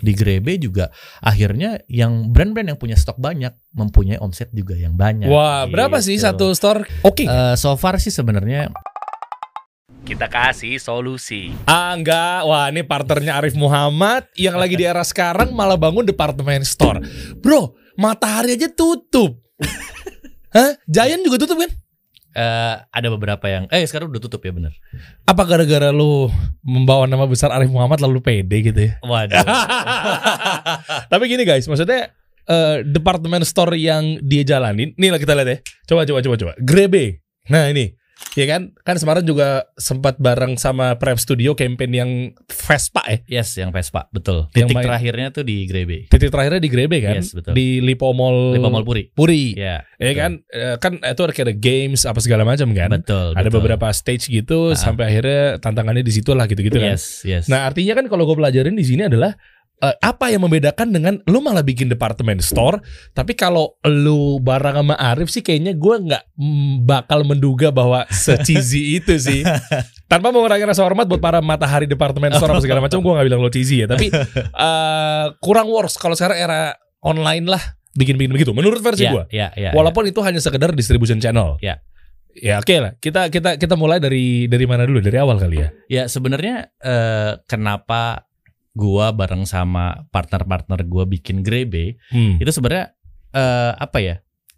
di Grebe juga akhirnya yang brand-brand yang punya stok banyak mempunyai omset juga yang banyak. Wah, berapa sih Gitu. satu store? Oke. Eh, so far sih sebenarnya Kita kasih solusi. Ah enggak, wah ini partnernya Arif Muhammad yang lagi di era sekarang malah bangun departemen store. Bro, matahari aja tutup. Hah? Giant juga tutup kan? Eh, ada beberapa yang eh sekarang udah tutup ya bener. Apa gara-gara lu membawa nama besar Arif Muhammad lalu pede gitu ya? Waduh. Tapi gini guys, maksudnya eh, departemen store yang dia jalanin, nih lah kita lihat ya. Coba coba coba coba. Grebe. Nah ini, ya kan? Kan kemarin juga sempat bareng sama Prep Studio campaign yang Vespa ya. yes, yang Vespa betul. Yang Titik main- terakhirnya tuh di Grebe. Titik terakhirnya di Grebe kan? Yes, betul. Di Lipo Mall. Lipo Mall Puri. Puri. Ya, Ya kan? Eh, kan itu ada kayak games apa segala macam kan? betul. Ada betul. beberapa stage gitu Ah. sampai akhirnya tantangannya di situ lah gitu-gitu kan. Yes, yes. Nah, artinya kan kalau gue pelajarin di sini adalah eh, apa yang membedakan dengan lu malah bikin departemen store, tapi kalau lu bareng sama Arif sih kayaknya gue nggak mm, bakal menduga bahwa se-cheesy itu sih. Tanpa mengurangi rasa hormat buat para matahari departemen store apa segala macam, gue nggak bilang lo cheesy ya. Tapi eh, kurang worse kalau sekarang era online lah bikin-bikin begitu. Menurut versi ya, gue. ya, ya, Walaupun itu hanya sekedar distribution channel. Ya. Ya oke lah. Kita kita kita mulai dari dari mana dulu? Dari awal kali ya. Ya sebenarnya eh, kenapa gua bareng sama partner-partner gua bikin Grebe Hmm. itu sebenarnya eh, apa ya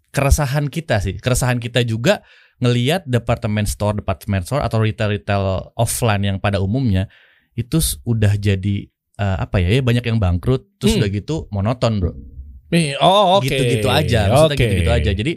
keresahan kita sih keresahan kita juga ngelihat departemen store departemen store atau retail retail offline yang pada umumnya itu udah jadi eh, apa ya ya banyak yang bangkrut terus Hmm. udah gitu monoton bro Oh oke. gitu-gitu aja maksudnya Oke. gitu-gitu aja jadi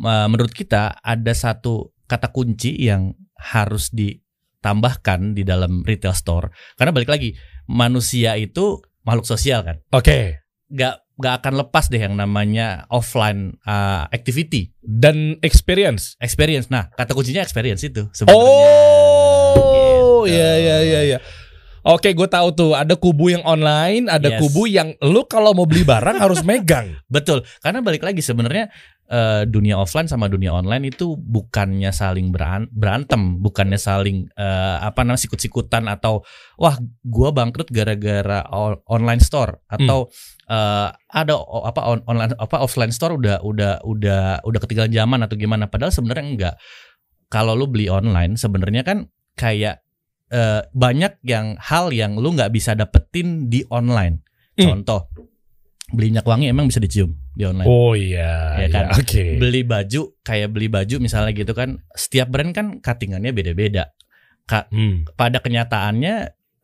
eh, menurut kita ada satu kata kunci yang harus ditambahkan di dalam retail store karena balik lagi manusia itu makhluk sosial kan Oke. nggak nggak akan lepas deh yang namanya offline uh, activity Dan experience. experience nah kata kuncinya experience itu sebenarnya Oh, Gitu. iya iya iya. Oke, gue tahu tuh ada kubu yang online, ada Yes. kubu yang lu kalau mau beli barang harus megang. betul karena balik lagi sebenarnya eh, dunia offline sama dunia online itu bukannya saling beran- berantem bukannya saling eh, apa namanya sikut-sikutan atau wah gua bangkrut gara-gara online store atau eh, ada o- apa on- online apa offline store udah udah udah udah ketinggalan zaman atau gimana padahal sebenarnya enggak kalau lu beli online sebenarnya kan kayak eh, banyak yang hal yang lu nggak bisa dapetin di online Hmm. contoh beli minyak wangi emang bisa dicium di online Oh iya, Ya iya, kan? Oke. beli baju kayak beli baju misalnya gitu kan setiap brand kan cuttingannya beda-beda Hmm. pada kenyataannya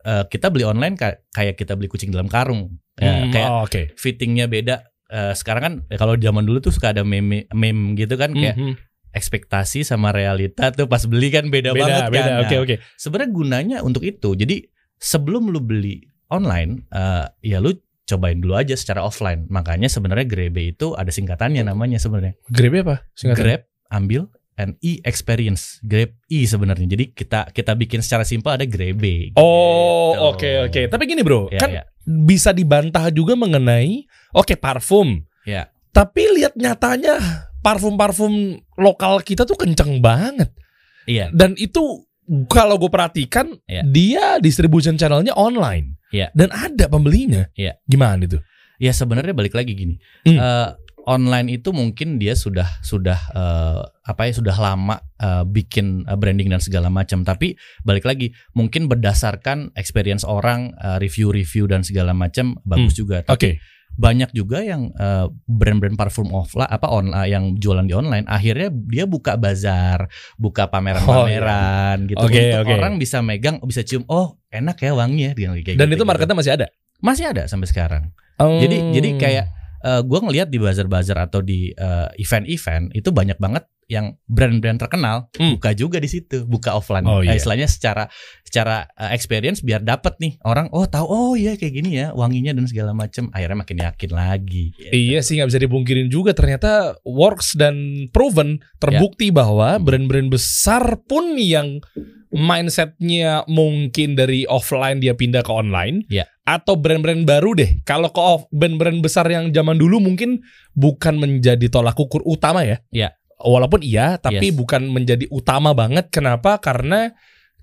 eh, kita beli online ka- kayak kita beli kucing dalam karung Ya, Hmm, kayak oh, oke. fittingnya beda Eh, sekarang kan eh, kalau zaman dulu tuh suka ada meme meme gitu kan kayak Mhm. Ekspektasi sama realita tuh pas beli kan beda, banget Beda, beda. kan Oke, Nah, oke. sebenarnya gunanya untuk itu jadi sebelum lu beli online eh, ya lu cobain dulu aja secara offline makanya sebenarnya Grebe itu ada singkatannya namanya sebenarnya Grab apa? Singkatan. Grab ambil and E experience Grab E sebenarnya jadi kita kita bikin secara simpel ada Grebe Oh, gitu. oke oke. Tapi gini, Bro, Ya, kan ya. bisa dibantah juga mengenai oke parfum. Ya. Tapi lihat nyatanya parfum-parfum lokal kita tuh kenceng banget. iya Dan itu kalau gue perhatikan Iya. dia distribution channelnya online. Iya. Dan ada pembelinya. Iya. Gimana itu? ya sebenarnya balik lagi gini Hmm. Eh, online itu mungkin dia sudah sudah eh, apa ya sudah lama eh, bikin eh, branding dan segala macam tapi balik lagi mungkin berdasarkan experience orang eh, review-review dan segala macam bagus juga Hmm. Oke. Banyak juga yang eh, brand-brand parfum offline apa on eh, yang jualan di online akhirnya dia buka bazar buka pameran-pameran gitu Oh, Oke, untuk oke. orang bisa megang bisa cium oh enak ya wangi ya kayak Dan gitu, itu gitu. marketnya masih ada. masih ada sampai sekarang Oh. jadi jadi kayak eh, gua ngelihat di bazar-bazar atau di eh, event-event itu banyak banget yang brand-brand terkenal Hmm. buka juga di situ, buka offline. Oh, Eh, iya. istilahnya secara secara eh, experience biar dapat nih orang oh tahu oh iya kayak gini ya wanginya dan segala macam. Akhirnya makin yakin lagi. gitu. Iya sih nggak bisa dipungkirin juga ternyata works dan proven terbukti Ya. bahwa brand-brand besar pun yang mindsetnya mungkin dari offline dia pindah ke online Ya. atau brand-brand baru deh kalau ke brand-brand besar yang zaman dulu mungkin bukan menjadi tolak ukur utama ya Ya. Walaupun iya tapi Yes. bukan menjadi utama banget kenapa karena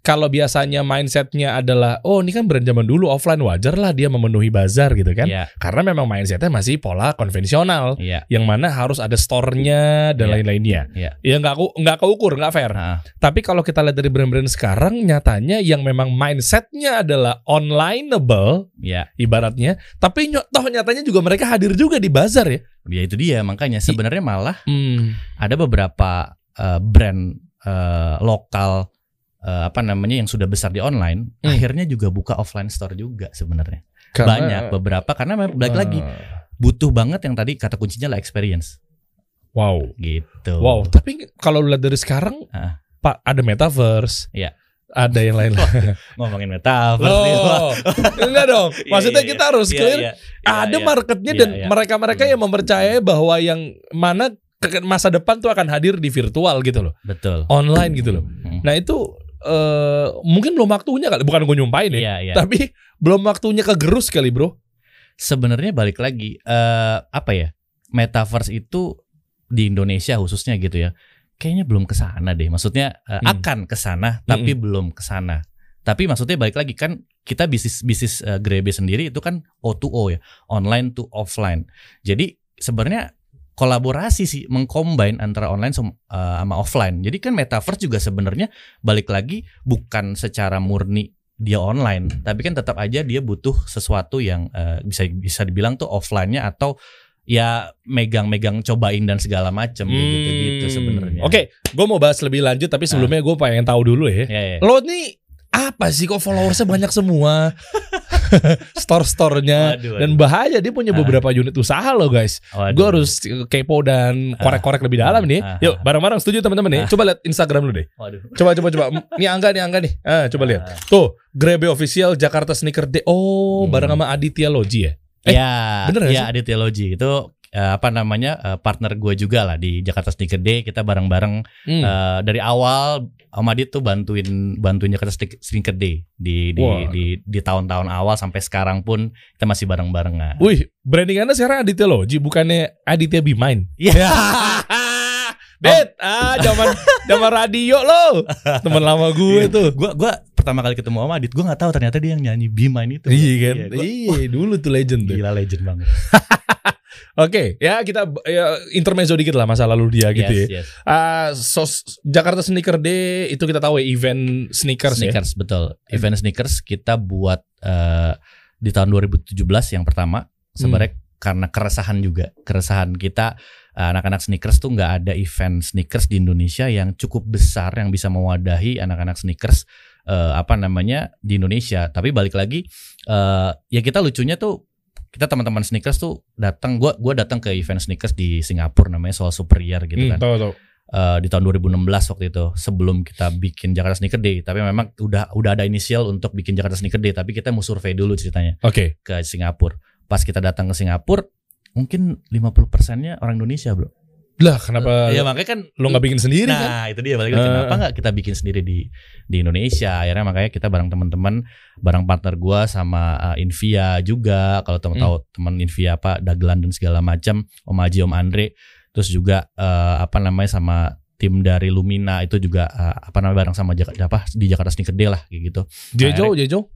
kalau biasanya mindsetnya adalah oh ini kan brand zaman dulu offline wajar lah dia memenuhi bazar gitu kan. Iya, Karena memang mindsetnya masih pola konvensional iya. yang mana harus ada store-nya dan Iya. lain-lainnya. Iya. Ya nggak ku- nggak keukur, nggak fair. Ah, Tapi kalau kita lihat dari brand-brand sekarang, nyatanya yang memang mindsetnya adalah onlineable, Iya. ibaratnya. Tapi toh nyatanya juga mereka hadir juga di bazar ya. Ya itu dia makanya sebenarnya malah Hmm. ada beberapa eh, brand eh, lokal eh, apa namanya yang sudah besar di online Hmm. akhirnya juga buka offline store juga sebenarnya Karena- banyak beberapa karena balik lagi Ah. butuh banget yang tadi kata kuncinya lah experience Wow. gitu Wow. Tapi kalau lihat dari sekarang, Ah. Pak ada metaverse. Iya. Ada yang lain-lain. ngomongin metaverse nih. Loh, enggak dong. Iya, Maksudnya iya, kita harus iya, clear iya, ada iya, marketnya Iya, dan mereka-mereka yang mempercayai bahwa yang mana masa depan tuh akan hadir di virtual gitu loh, betul online gitu loh. Hmm. Nah itu eh, mungkin belum waktunya kali, bukan gue nyumpain ya, iya tapi belum waktunya kegerus kali bro. sebenarnya balik lagi eh apa ya metaverse itu di Indonesia khususnya gitu ya kayaknya belum ke sana deh. Maksudnya eh, Hmm. akan ke sana tapi belum ke sana. Tapi maksudnya balik lagi kan kita bisnis bisnis eh, Grebe sendiri itu kan O2O ya online to offline. Jadi sebenarnya kolaborasi sih mengcombine antara online sama, eh, sama offline jadi kan metaverse juga sebenarnya balik lagi bukan secara murni dia online, tapi kan tetap aja dia butuh sesuatu yang eh, bisa bisa dibilang tuh offline-nya atau ya megang-megang cobain dan segala macam gitu-gitu Hmm. sebenarnya. Oke, gue mau bahas lebih lanjut, tapi sebelumnya gue pengen tahu dulu ya. Ya, ya. Lo nih apa sih kok followersnya banyak semua? Store-storenya dan bahaya dia punya Ah. beberapa unit usaha loh guys. Gue harus kepo dan korek-korek lebih dalam nih. Ah, Yuk bareng-bareng setuju teman-teman nih. Ah. Coba lihat Instagram lu deh. Waduh. Coba coba coba. Ini angga nih angga nih. Ah, coba lihat. Tuh Grebe official Jakarta Sneaker Day. Oh Hmm. bareng sama Aditya Loji ya. Eh, ya, bener gak ya Aditya Logi itu eh, apa namanya eh, partner gue juga lah di Jakarta Sneaker Day kita bareng-bareng Hmm. eh, dari awal Om Adit tuh bantuin bantuin Jakarta Sneak- Sneaker Day di di Wah. di, di tahun-tahun awal sampai sekarang pun kita masih bareng-barengan. Wih, branding anda sekarang Aditya Loji bukannya Aditya Be Mine. Iya. Bet, ah zaman zaman radio lo. Teman lama gue tuh. Gua gua pertama kali ketemu Om Adit, gua nggak tahu ternyata dia yang nyanyi Bima ini tuh. Iya kan? gua- Iya, dulu tuh legend tuh. Gila legend banget. Oke, ya kita ya, intermezzo dikit lah masa lalu dia gitu ya. yes, yes. Ah, sos- Jakarta Sneaker Day itu kita tahu ya event sneakers, ya. Sneakers betul. Event sneakers kita buat eh, di tahun 2017 yang pertama sebenarnya karena keresahan juga. Keresahan kita eh, anak-anak sneakers tuh nggak ada event sneakers di Indonesia yang cukup besar yang bisa mewadahi anak-anak sneakers eh, apa namanya di Indonesia. Tapi balik lagi eh, ya kita lucunya tuh kita teman-teman sneakers tuh datang gua gua datang ke event sneakers di Singapura namanya Soul Superior gitu Hmm, kan. tahu tahu. eh, di tahun 2016 waktu itu sebelum kita bikin Jakarta Sneaker Day. Tapi memang udah udah ada inisial untuk bikin Jakarta Sneaker Day tapi kita mau survei dulu ceritanya. Oke. ke Singapura. Pas kita datang ke Singapura mungkin 50 persennya orang Indonesia bro Lah, kenapa ya makanya kan lo nggak bikin sendiri kan? nah itu dia balik lagi Eh. kenapa nggak kita bikin sendiri di di Indonesia akhirnya makanya kita bareng teman-teman bareng partner gua sama uh, Invia juga kalau teman Hmm. tahu teman Invia apa Dagelan dan segala macam Om Haji Om Andre terus juga eh, apa namanya sama tim dari Lumina itu juga eh, apa namanya bareng sama Jakarta apa di Jakarta Sneaker Day lah kayak gitu Jejo, Jejo.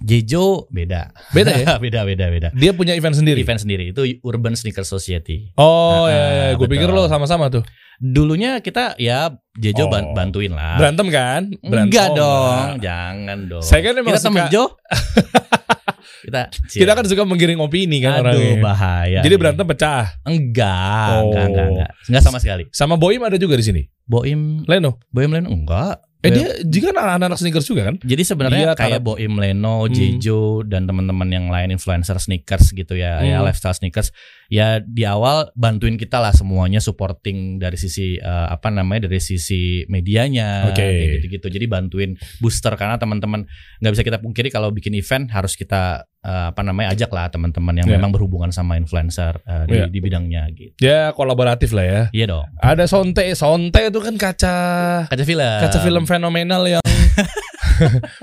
Jejo beda Beda ya? beda beda beda Dia punya event sendiri. event sendiri itu Urban Sneaker Society Oh Ah, ya, ya. gue betul. pikir lo sama-sama tuh. dulunya kita ya Jejo Oh. bantuin lah Berantem kan? Berantem. Enggak Oh, dong, enggak. jangan dong. Saya kan emang kita temen suka- Jo. kita Kita kan suka menggiring opini kan Aduh, orangnya. bahaya. Jadi nih. berantem pecah. Enggak, Oh. enggak, enggak, enggak. Enggak sama sekali. Sama Boim ada juga di sini. Boim, Leno. Boim Leno enggak. Eh dia juga anak-anak sneakers juga kan? Jadi sebenarnya Dia kayak Boim Leno, Hmm. Jejo dan teman-teman yang lain influencer sneakers gitu ya, ya Hmm. lifestyle sneakers. Ya di awal bantuin kita lah semuanya supporting dari sisi eh, apa namanya dari sisi medianya Oke. kayak gitu-gitu. Jadi bantuin booster karena teman-teman nggak bisa kita pungkiri kalau bikin event harus kita eh, apa namanya ajak lah teman-teman yang Ya. memang berhubungan sama influencer eh, di, Ya. di bidangnya gitu. Ya kolaboratif lah ya. Iya dong. Ada Sonte, Sonte itu kan kaca Kaca film. kaca film fenomenal yang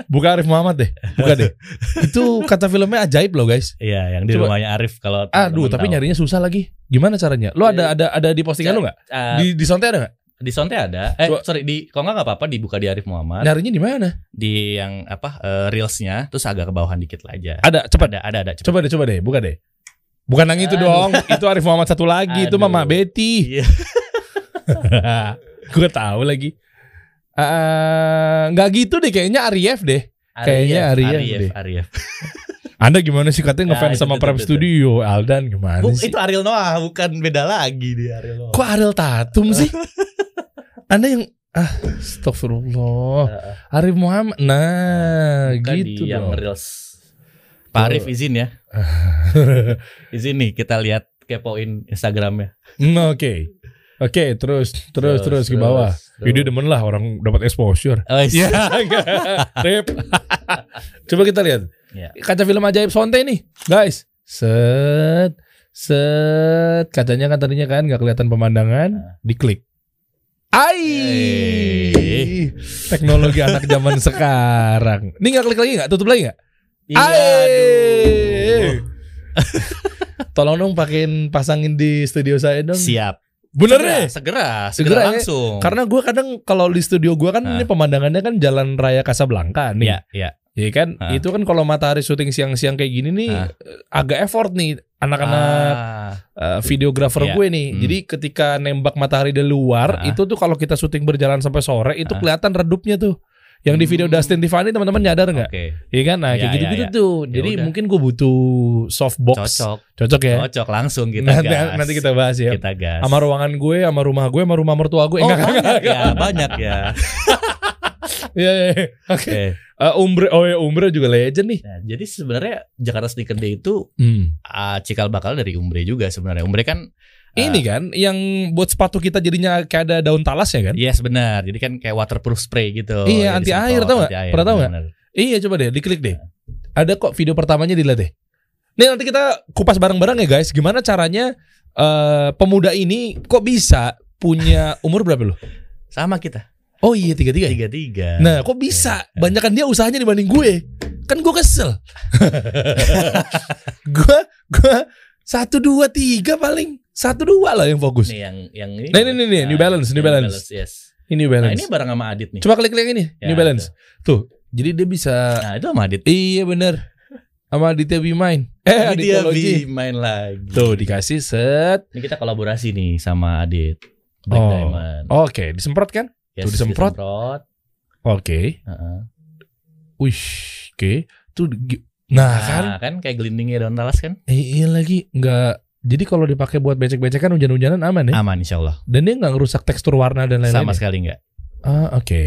bukan Arif Muhammad deh, bukan deh. Itu kaca filmnya ajaib loh guys. Iya, yang di Coba. rumahnya Arif kalau Aduh, tapi tahu. nyarinya susah lagi. Gimana caranya? Lo ada ada ada di postingan lo nggak? Eh, Di di Sonte ada nggak? Di Sonte ada. Eh Coba- sorry di kalau nggak nggak apa-apa dibuka di Arif Muhammad. Nyarinya di mana? Di yang apa eh, reelsnya terus agak ke bawahan dikit lah aja. Ada, cepat. Ada ada ada. cepet. Coba deh, coba deh, buka deh. Bukan yang itu dong, itu Arif Muhammad satu lagi, itu Aduh. Mama Betty. Iya. Gue tahu lagi. Eh, nggak gitu deh, kayaknya Arif deh. Kayaknya Arif Arif, deh. Arif. Anda gimana sih katanya Ya, ngefans itu, sama itu, Prime itu, itu. Studio, Aldan gimana Bu, sih? itu Ariel Noah bukan beda lagi dia Ariel Noah. Kok Ariel Tatum sih? Anda yang ah, astagfirullah. Arif Muhammad. Nah, Bukan gitu di yang dong. reels. Pak Arif Oh. izin ya. izin nih kita lihat kepoin Instagramnya. Hmm, Oke. Oke, terus terus terus, ke bawah. terus. Ide demen lah orang dapat exposure. Oh, iya. Ya, enggak. Rip. Coba kita lihat. Ya. Kaca film ajaib Sonte nih, guys. Set, set. Kacanya kan tadinya kan nggak kelihatan pemandangan, Nah. diklik. Ai, teknologi anak zaman sekarang. Ini nggak klik lagi nggak? Tutup lagi nggak? Iya. Tolong dong pakein pasangin di studio saya dong. Siap. Bener segera, deh. segera, Segera segera, ya. langsung. Karena gue kadang kalau di studio gue kan Ah. ini pemandangannya kan Jalan Raya Casablanca nih. ya, ya. Iya kan? Ah. Itu kan kalau matahari syuting siang-siang kayak gini nih Ah. eh, agak effort nih anak-anak Ah, eh, videografer Iya. gue nih. Hmm. Jadi ketika nembak matahari dari luar, Ah. itu tuh kalau kita syuting berjalan sampai sore itu Ah. kelihatan redupnya tuh. Yang di video Hmm. Dustin Tiffany teman-teman nyadar nggak? Oke. Iya kan? Nah, kayak Ya, gitu-gitu ya, ya. tuh. Jadi mungkin gue butuh softbox. Cocok. Cocok ya. Cocok langsung kita nanti, gas. nanti kita bahas ya. kita gas. Sama ruangan gue, sama rumah gue, sama rumah mertua gue. Oh, Enggak, enggak, banyak enggak. ya, banyak ya. Iya, iya, iya. Oke. Oke. Eh, Umbre, oh ya Umbre juga legend nih. Nah, jadi sebenarnya Jakarta Sneaker Day itu Hmm. ah, cikal bakal dari Umbre juga sebenarnya. Umbre kan Ini kan yang buat sepatu kita jadinya kayak ada daun talas ya kan? Yes benar. Jadi kan kayak waterproof spray gitu. Iya, anti air, tau nggak? air, Pernah tau nggak? benar. Iya coba deh diklik deh. Ada kok video pertamanya dilihat deh. Nih nanti kita kupas bareng-bareng ya guys. Gimana caranya eh pemuda ini kok bisa punya umur berapa loh? Sama kita. Oh iya tiga tiga. Tiga tiga. Nah kok bisa? Iya. Banyakan dia usahanya dibanding gue. Kan gue kesel. gue gue satu dua tiga paling satu dua lah yang fokus. Nih yang yang ini. Nah, ini, ini, ini, New Balance, New Balance. Yes. Ini Nah balance. ini bareng sama Adit nih. Coba klik klik ini Ya, New Balance. Tuh. Jadi dia bisa. Nah itu sama Adit. Iya bener. Sama Aditya Bimain. Eh Ini dia Aditologi. bi main lagi. Tuh dikasih set. Ini kita kolaborasi nih sama Adit. Black Oh. Diamond. Oke, disemprot kan? Yes, tuh disemprot. disemprot. Oke. Heeh. Wih, oke. Tuh gi- Nah, kan Nah, kan kayak gelindingnya daun talas kan? eh, iya lagi nggak jadi kalau dipakai buat becek-becekan hujan-hujanan aman ya. Aman insya Allah. Dan dia nggak ngerusak tekstur warna dan lain-lain. Sama ya? sekali enggak. Ah, oke.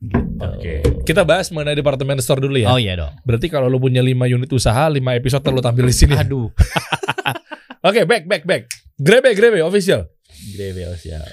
Gitu. Oke. Kita bahas mengenai departemen store dulu ya. Oh iya dong. Berarti kalau lu punya 5 unit usaha, 5 episode terlalu tampil di sini. Aduh. Oke, back back back. Grebe Grebe official. Oh, siap.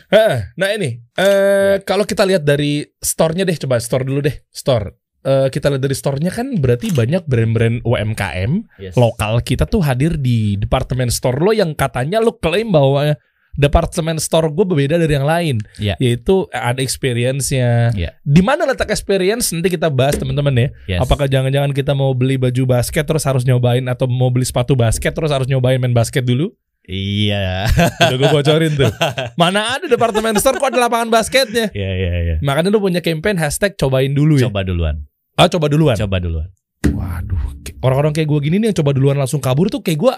Nah ini, eh kalau kita lihat dari store-nya deh, coba store dulu deh, store. Eh, kita lihat dari store-nya kan berarti banyak brand-brand UMKM Yes. lokal kita tuh hadir di departemen store lo yang katanya lo klaim bahwa departemen store gue berbeda dari yang lain, Iya. yaitu ada experience-nya. Iya. Di mana letak experience nanti kita bahas teman-teman ya. Yes. Apakah jangan-jangan kita mau beli baju basket terus harus nyobain atau mau beli sepatu basket terus harus nyobain main basket dulu? Iya. Udah gue bocorin tuh. Mana ada departemen store kok ada lapangan basketnya? Iya iya iya. Makanya lu punya campaign hashtag cobain dulu ya. Coba duluan. Ah coba duluan. Coba duluan. Waduh, orang-orang kayak gue gini nih yang coba duluan langsung kabur tuh kayak gue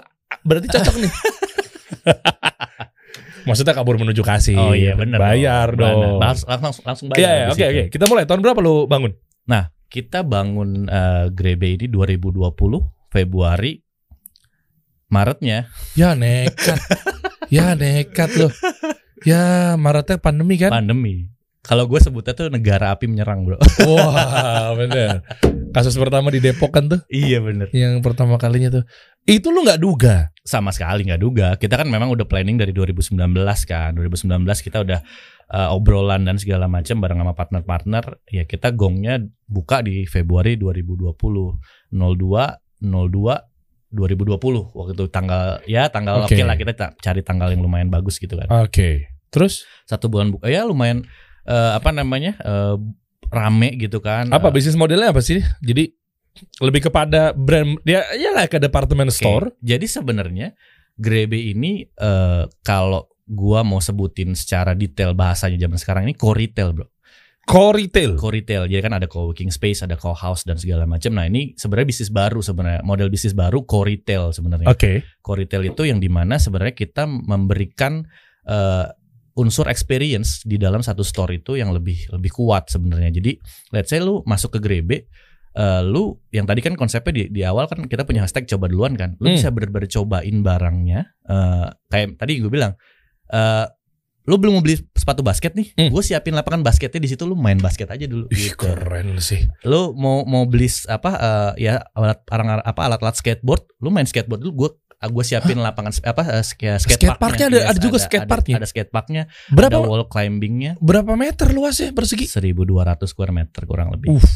berarti cocok nih. Maksudnya kabur menuju kasih. Oh iya benar. Bayar dong. Langsung langsung langsung bayar. Iya, iya, oke oke. Kita mulai tahun berapa lu bangun? Kita bangun eh, Grebe ini 2020 Februari Maretnya. Ya nekat. ya nekat loh. Ya Maretnya pandemi kan? pandemi. Kalau gue sebutnya tuh negara api menyerang, Bro. Wah, bener. Kasus pertama di Depok kan tuh, iya bener yang pertama kalinya tuh. Itu lu nggak duga? Sama sekali nggak duga. Kita kan memang udah planning dari 2019 kan. 2019 kita udah eh, obrolan dan segala macam bareng sama partner-partner. Ya kita gongnya buka di Februari 2020. 02 02 2020 waktu itu tanggal ya tanggal oke Oke. lah kita ta- cari tanggal yang lumayan bagus gitu kan. Oke. Terus Satu bulan buka ya lumayan eh, apa namanya? eh, rame gitu kan. apa Eh, bisnis modelnya apa sih? Jadi lebih kepada brand ya lah ke departemen Oke, store. Jadi sebenarnya Grebe ini eh, kalau gua mau sebutin secara detail bahasanya zaman sekarang ini co-retail, Bro. Core retail. Co-retail. Jadi kan ada co-working space, ada co-house dan segala macam. Nah, ini sebenarnya bisnis baru sebenarnya. Model bisnis baru co-retail sebenarnya. Oke. Co-retail itu yang di mana sebenarnya kita memberikan eh, unsur experience di dalam satu store itu yang lebih lebih kuat sebenarnya. Jadi let's say lu masuk ke Grebe, eh, lu yang tadi kan konsepnya di, di awal kan kita punya hashtag coba duluan kan. Lu Hmm. bisa benar-benar cobain barangnya. eh, kayak tadi gue bilang, eh, lu belum mau beli sepatu basket nih, Hmm. gue siapin lapangan basketnya di situ lu main basket aja dulu. Ih, gitu. keren sih. Lu mau mau beli apa eh, ya alat alat apa alat-alat skateboard, lu main skateboard dulu, gue gue siapin lapangan s- apa eh, sk- skate Skateparknya ada- ada juga skateparknya? Ada, skateparknya, Berapa ada wall climbingnya, berapa meter luasnya persegi? 1200 square meter kurang lebih. Uh,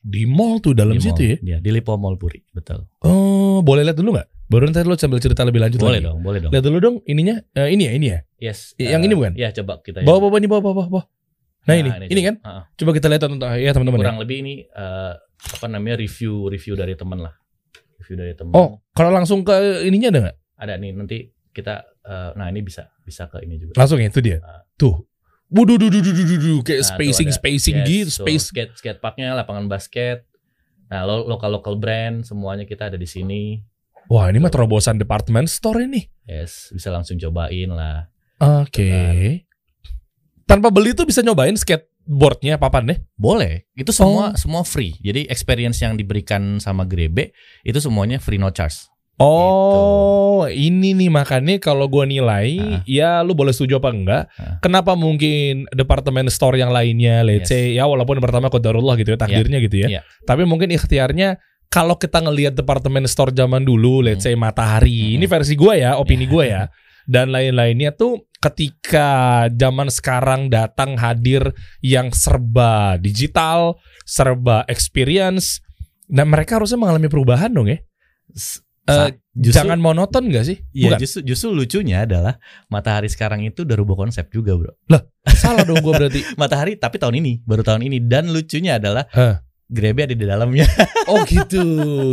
di mall tuh dalam Di situ mall. ya. Iya, di Lipo Mall Puri, betul. Oh, boleh lihat dulu nggak? Baru nanti lu sambil cerita lebih lanjut Boleh lagi. dong, boleh dong. Lihat dulu dong ininya. Eh, ini ya, ini ya. Yes. Yang eh, ini bukan? Iya, coba kita. Bawa bawa ini bawa bawa bawa. Nah, ini, ini, coba. kan. Heeh. Coba kita lihat teman ya teman-teman ya. kurang lebih ini eh, apa namanya review review dari teman lah. Review dari teman. Oh, kalau langsung ke ininya ada nggak? Ada nih nanti kita eh, nah ini bisa bisa ke ini juga. Langsung ya itu dia. Ah. Tuh. Wuduh, duh, duh, duh, duh, duh, kayak Nah, spacing, ada. spacing Yes, gitu, tuh, space. skate skate parknya lapangan basket. Nah, lo lokal lokal brand semuanya kita ada di sini. Wah, ini mah terobosan department store ini. Yes, bisa langsung cobain lah. Oke. Tanpa beli tuh bisa nyobain skateboardnya papan deh. Boleh. Itu semua Oh. semua free. Jadi experience yang diberikan sama Grebe itu semuanya free no charge. Oh, ini nih makanya kalau gua nilai, Ah. ya lu boleh setuju apa enggak? Ah. Kenapa mungkin departemen store yang lainnya, let's Yes. say, ya walaupun pertama kodarullah gitu ya, takdirnya gitu ya. Iya. Tapi mungkin ikhtiarnya kalau kita ngelihat departemen store zaman dulu, let's say Matahari, Hmm. ini versi gua ya, opini Iya. gua ya, dan lain-lainnya tuh ketika zaman sekarang datang hadir yang serba digital, serba experience, nah mereka harusnya mengalami perubahan dong ya. Sa- justru- Jangan monoton gak sih? Iya, justru justru lucunya adalah Matahari sekarang itu udah rubah konsep juga, Bro. Salah dong gua berarti. Matahari tapi tahun ini, baru tahun ini dan lucunya adalah Hah. Grebe ada di dalamnya. Oh gitu.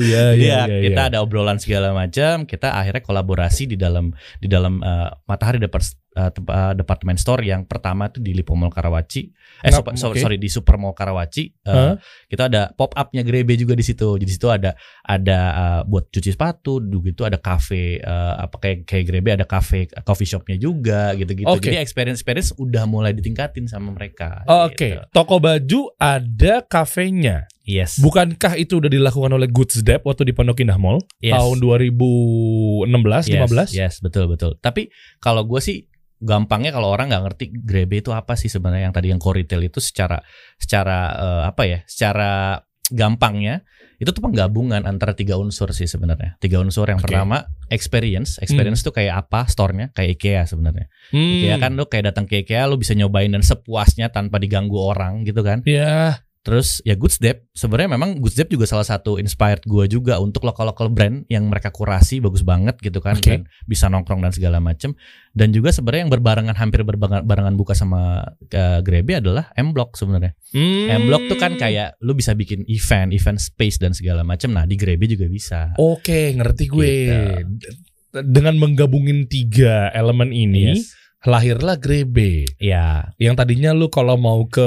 Ya, ya, Iya, ya, kita ya. ada obrolan segala macam, kita akhirnya kolaborasi di dalam di dalam eh, Matahari Depart- eh, temp- eh, departemen store yang pertama itu di Lipo Mall Karawaci. Eh Ngap- sorry, oke. sorry di Super Mall Karawaci. Eh, Hah? kita ada pop up-nya Grebe juga di situ. Jadi di situ ada ada eh, buat cuci sepatu, gitu ada cafe eh, apa kayak kayak Grebe ada cafe coffee shopnya juga gitu-gitu. Oke. Jadi experience experience udah mulai ditingkatin sama mereka. Oke, gitu. toko baju ada kafenya. Yes. Bukankah itu udah dilakukan oleh Goods Dep waktu di Pondok Indah Mall yes. tahun 2016 Yes, 15? Yes, betul betul. Tapi kalau gue sih gampangnya kalau orang nggak ngerti Grebe itu apa sih sebenarnya yang tadi yang core retail itu secara secara eh, apa ya? Secara gampangnya itu tuh penggabungan antara tiga unsur sih sebenarnya. Tiga unsur yang Oke. pertama experience. Experience tuh kayak apa store-nya? Kayak IKEA sebenarnya. Hmm. IKEA kan lu kayak datang ke IKEA lu bisa nyobain dan sepuasnya tanpa diganggu orang gitu kan. Ya, Terus ya Goods Dep sebenarnya memang Goods Dep juga salah satu inspired gua juga untuk lokal-lokal brand yang mereka kurasi bagus banget gitu kan Oke. dan bisa nongkrong dan segala macem dan juga sebenarnya yang berbarengan hampir berbarengan barengan buka sama uh, Grebe adalah M Block sebenarnya. Hmm. M Block tuh kan kayak lu bisa bikin event, event space dan segala macem. Nah, di Grebe juga bisa. Oke, ngerti gue. Gitu. Dengan menggabungin tiga elemen ini, Yes. Lahirlah Grebe. Ya, Yang tadinya lu kalau mau ke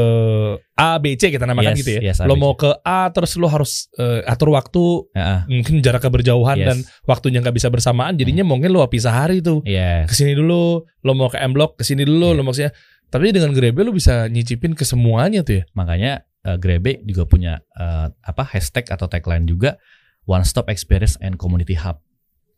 A, B, C kita namakan Yes, gitu ya. yes, lo B, mau ke A terus lu harus eh, atur waktu heeh. mungkin jaraknya berjauhan Yes. Hmm. dan waktunya nggak bisa bersamaan jadinya mungkin lu pisah hari tuh Yes. ke sini dulu lo mau ke M Block ke sini dulu Iya. lo mau ke sini tapi dengan Grebe lu bisa nyicipin ke semuanya tuh ya Makanya uh, Grebe juga punya uh, apa hashtag atau tagline juga One Stop Experience and Community Hub.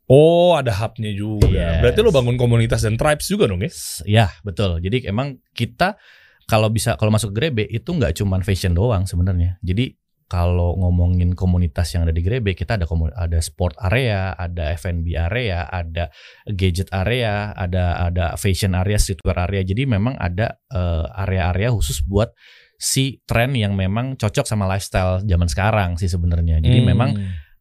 Oh ada hubnya juga Yes. berarti lo bangun komunitas dan tribes juga dong ya Ya betul. Jadi emang kita kalau bisa kalau masuk ke Grebe itu nggak cuman fashion doang sebenarnya. Jadi kalau ngomongin komunitas yang ada di Grebe, kita ada ada sport area, ada F&B area, ada gadget area, ada ada fashion area, streetwear area. Jadi memang ada eh, area-area khusus buat si tren yang memang cocok sama lifestyle zaman sekarang sih sebenarnya. Jadi Hmm. memang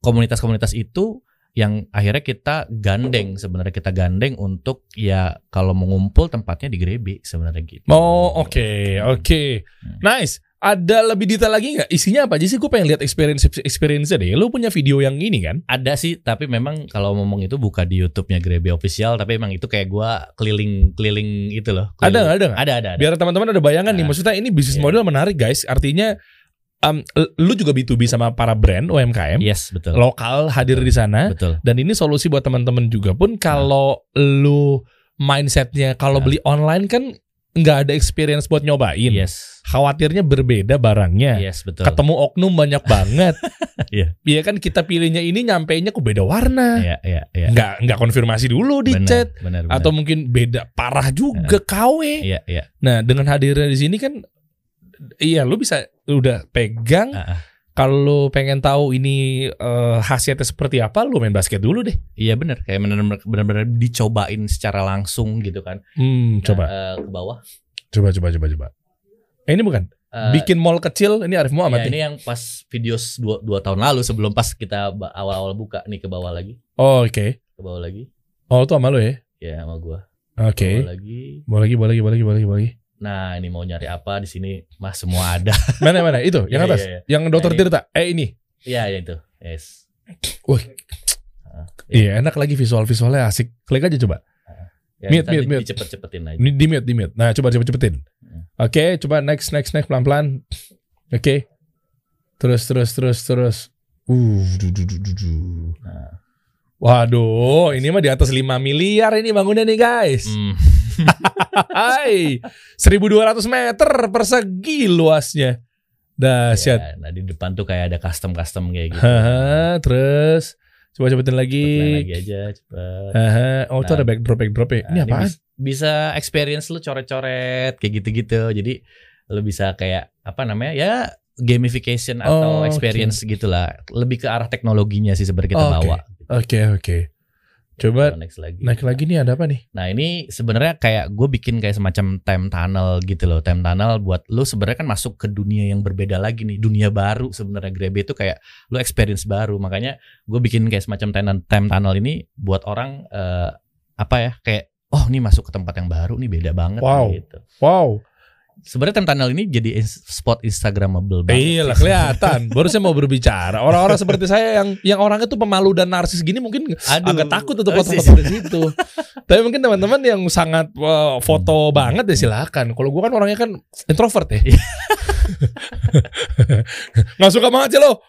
komunitas-komunitas itu yang akhirnya kita gandeng sebenarnya kita gandeng untuk ya kalau mau ngumpul tempatnya di Grebe sebenarnya gitu. Oh oke oke Hmm. nice Ada lebih detail lagi nggak? Isinya apa aja sih? Gue pengen lihat experience experience deh. Lu punya video yang ini kan? Ada sih, tapi memang kalau ngomong itu buka di YouTube-nya Grebe official, tapi emang itu kayak gua keliling-keliling itu loh. Ada keliling. Ada nggak? Ada, ada, ada. Biar teman-teman ada bayangan nih. Nah. Maksudnya ini bisnis Iya. model menarik guys. Artinya um, lu juga B2B sama para brand UMKM Yes, betul. lokal hadir di sana. Betul. Dan ini solusi buat teman-teman juga pun kalau lu mindsetnya kalau Nah. beli online kan nggak ada experience buat nyobain. Yes. Khawatirnya berbeda barangnya. Yes, betul. Ketemu oknum banyak banget. Iya. Iya kan kita pilihnya ini nyampeinnya kok beda warna. Iya, iya, iya. Nggak nggak konfirmasi dulu di Benar, chat benar, benar. atau mungkin beda parah juga KW. Iya, iya. Nah, dengan hadirnya di sini kan iya lu bisa udah pegang Ah, ah. kalau pengen tahu ini eh, khasiatnya seperti apa lu main basket dulu deh. Iya benar, kayak benar-benar dicobain secara langsung gitu kan. Hmm, Nah, coba. eh, ke bawah. Coba coba coba coba. Eh, ini bukan Eh, bikin mall kecil ini Arif Muhammad ya, ini yang pas video dua, dua tahun lalu sebelum pas kita awal-awal buka nih ke bawah lagi, Oh, oke. ke bawah lagi. Oh, itu sama lu ya. Ya sama gua. Oke. Ke bawah lagi. Boleh lagi, boleh lagi, boleh lagi, boleh lagi. Nah, ini mau nyari apa di sini? Mas semua ada. Mana mana itu yang Iya, atas. iya, iya. Yang dokter Nah. Tirta. Eh ini. Iya, ya itu. Yes. Wih. Ah, Iya, enak lagi visual-visualnya asik. Klik aja coba. Ya, Mute, mute, mute. Dicepet-cepetin aja. Ini di mute, di mute. Nah, coba coba cepetin. Hmm. Oke, coba next next next pelan-pelan. Oke. Terus terus terus terus. Uh, du, du, du, du, du. Nah. Waduh, ini mah di atas 5 miliar ini bangunnya nih, guys. Hmm. Hai. 1200 meter persegi luasnya. Dahsyat. Ya, nah di depan tuh kayak ada custom-custom kayak gitu. Terus coba cepetin Cepet lagi. lagi aja cepet. Haha, oh itu Nah. ada backdrop backdrop ya. Nah, Ini bis- bisa experience lu coret-coret kayak gitu-gitu. Jadi lu bisa kayak apa namanya? Ya gamification Oh, atau experience gitulah. Lebih ke arah teknologinya sih sebenarnya kita Oh, oke. bawa. Oke oke. Coba next lagi. naik lagi nih ada apa nih? Nah ini sebenarnya kayak gue bikin kayak semacam time tunnel gitu loh, time tunnel buat lu sebenarnya kan masuk ke dunia yang berbeda lagi nih, dunia baru sebenarnya Grebe itu kayak lu experience baru, makanya gue bikin kayak semacam time, time tunnel ini buat orang eh, apa ya kayak oh nih masuk ke tempat yang baru nih beda banget Wow. gitu. Wow. Sebenarnya time tunnel ini jadi spot instagramable banget. Iya lah kelihatan. Baru saya mau berbicara. Orang-orang seperti saya yang yang orangnya tuh pemalu dan narsis gini mungkin Aduh. agak takut untuk foto-foto di situ. Tapi mungkin teman-teman yang sangat wah, foto Hmm. banget ya silakan. Kalau gua kan orangnya kan introvert ya. Iya. Nggak suka banget sih lo.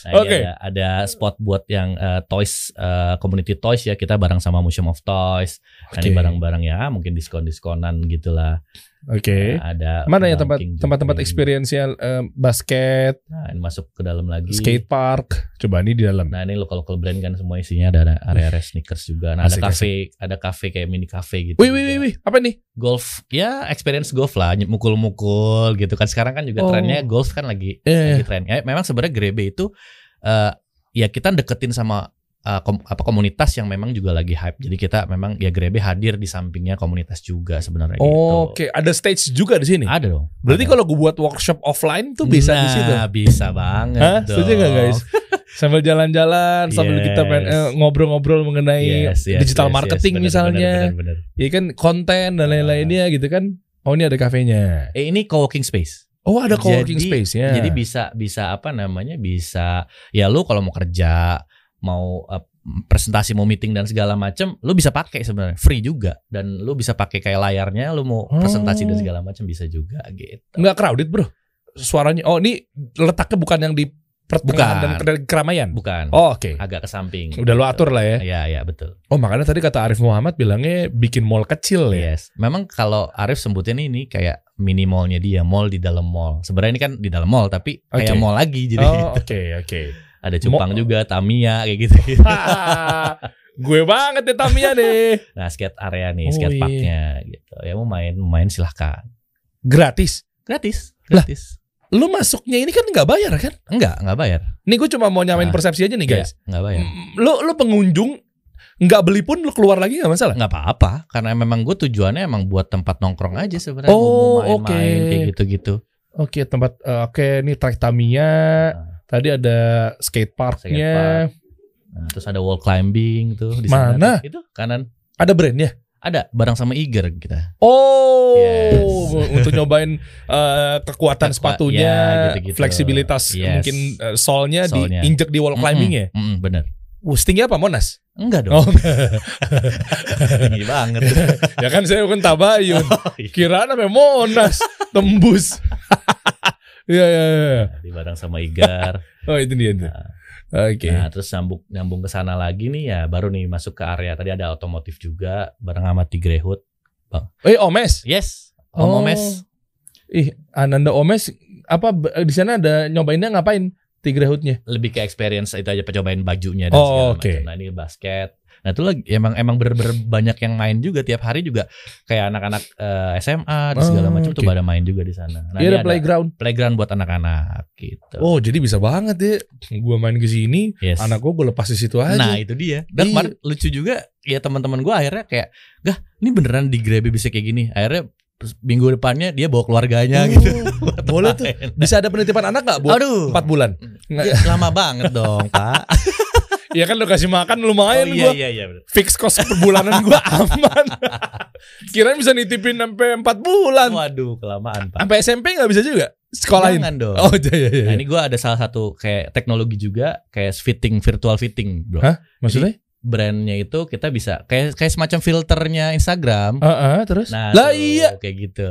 Nah, ini Oke. ada, ada spot buat yang eh, toys eh, community toys ya kita bareng sama Museum of Toys. Nah, ini barang-barang ya mungkin diskon-diskonan gitulah. Oke. Nah, ada Mana ya tempat tempat-tempat experience-nya eh, basket, Nah, ini masuk ke dalam lagi. skate park. Coba ini di dalam. Nah, ini local local brand kan semua isinya ada area-area sneakers juga. Nah, Asik, ada cafe, ada cafe kayak mini cafe gitu. Wih, wih, wih, apa nih? Golf, ya experience golf lah, mukul-mukul gitu kan. Sekarang kan juga Oh. trennya golf kan lagi Iya, lagi tren. Ya, memang sebenarnya Grebe itu eh ya kita deketin sama eh, kom- apa komunitas yang memang juga lagi hype. Jadi kita memang ya Grebe hadir di sampingnya komunitas juga sebenarnya gitu. Oke, ada stage juga di sini. Ada dong. Berarti kalau gue buat workshop offline tuh bisa di Nah, situ. bisa banget. Hah? dong. Setuju nggak guys? Sambil jalan-jalan, sambil Yes. kita pengen, eh, ngobrol-ngobrol mengenai Yes, yes, digital yes, yes. marketing Bener, misalnya, bener, bener. ya kan konten dan lain-lainnya gitu kan. Oh ini ada kafenya. Eh, ini co-working space. Oh ada co-working Jadi- space ya. Jadi bisa bisa apa namanya? Bisa ya lu kalau mau kerja, mau eh, presentasi, mau meeting dan segala macam, lu bisa pakai sebenarnya free juga dan lu bisa pakai kayak layarnya, lu mau presentasi dan Oh. segala macam bisa juga gitu. nggak crowded bro. Suaranya. Oh ini letaknya bukan yang di pertengahan Bukan. dan ke- keramaian. Bukan. Oh oke. Agak ke samping. Udah lo atur lah ya. Iya, iya betul. Oh makanya tadi kata Arif Muhammad bilangnya bikin mall kecil ya. Yes. Memang kalau Arif sebutin ini kayak mini mallnya dia, mall di dalam mall. Sebenarnya ini kan di dalam mall tapi kayak Oke. mall lagi jadi Oh oke oke. Ada cupang Mall. juga, Tamiya kayak gitu. Gue banget ya Tamiya deh. Nah, skate area nih, Oh, skate iya. parknya gitu. Ya mau main, mau main silahkan. Gratis. Gratis, Lah. gratis. Lu masuknya ini kan nggak bayar kan? Enggak, enggak bayar. Nih gue cuma mau nyamain Ah. persepsi aja nih guys. Iya, enggak bayar. Mm, Lu lu pengunjung nggak beli pun lu keluar lagi nggak masalah. Enggak apa-apa, karena memang gue tujuannya emang buat tempat nongkrong aja sebenarnya. Oh, mau main-main oke. kayak gitu-gitu. Oke tempat eh, oke ini track Tamiya. Nah, Tadi ada skate parknya. Nah, terus ada wall climbing tuh di Mana? sana. Itu kanan. Ada brandnya. Ada bareng sama Iger kita. Oh, Yes. untuk nyobain eh, kekuatan Kekua- sepatunya, ya, gitu-gitu. fleksibilitas Yes. mungkin eh, solnya, Solnya. diinjek di wall climbing ya. Mm-mm, bener. Uh, setinggi apa Monas? Enggak Oh, dong. Tinggi banget. ya kan saya bukan Tabayun. Oh, iya. Kira namanya Monas tembus. Iya iya iya. Di bareng sama Igar. Oh itu dia itu. Nah, Oke. Nah, terus nyambung nyambung ke sana lagi nih ya baru nih masuk ke area tadi ada otomotif juga bareng sama Tigrehut. Eh Omes. Yes. Om Oh. Omes. Ih, Ananda Omes apa di sana ada nyobainnya ngapain? Tigrehutnya. lebih ke experience itu aja cobain bajunya dan Oh, segala oke. macam. Nah, ini basket. Nah, itu lagi emang emang bener-bener banyak yang main juga tiap hari juga kayak anak-anak eh, SMA dan segala Oh, macam tuh oke. pada main juga di sana. Nah, Iya ada playground. playground buat anak-anak gitu. Oh, jadi bisa banget ya. Gua main ke sini, yes. anak gua gua lepas di situ aja. Nah, itu dia. Dan Iya. kemarin lucu juga ya teman-teman gua akhirnya kayak, "Gah, ini beneran di Grebe bisa kayak gini." Akhirnya minggu depannya dia bawa keluarganya Oh, gitu. boleh tuh. Bisa ada penitipan anak nggak buat Aduh. empat bulan? Nggak. Ya, lama banget dong, Pak. Ya kan lo kasih makan Oh lumayan iya gua. iya iya. bener. Fix cost per bulanan gua aman. Kirain bisa nitipin sampai 4 bulan. Waduh, kelamaan, Pak. Sampai SMP nggak bisa juga sekolahin. Jangan dong. Oh iya iya iya. Nah, ini gue ada salah satu kayak teknologi juga kayak fitting virtual fitting, bro. Hah? Maksudnya? Brandnya itu kita bisa kayak kayak semacam filternya Instagram. Heeh, terus? Nah, lah tuh, iya. kayak gitu.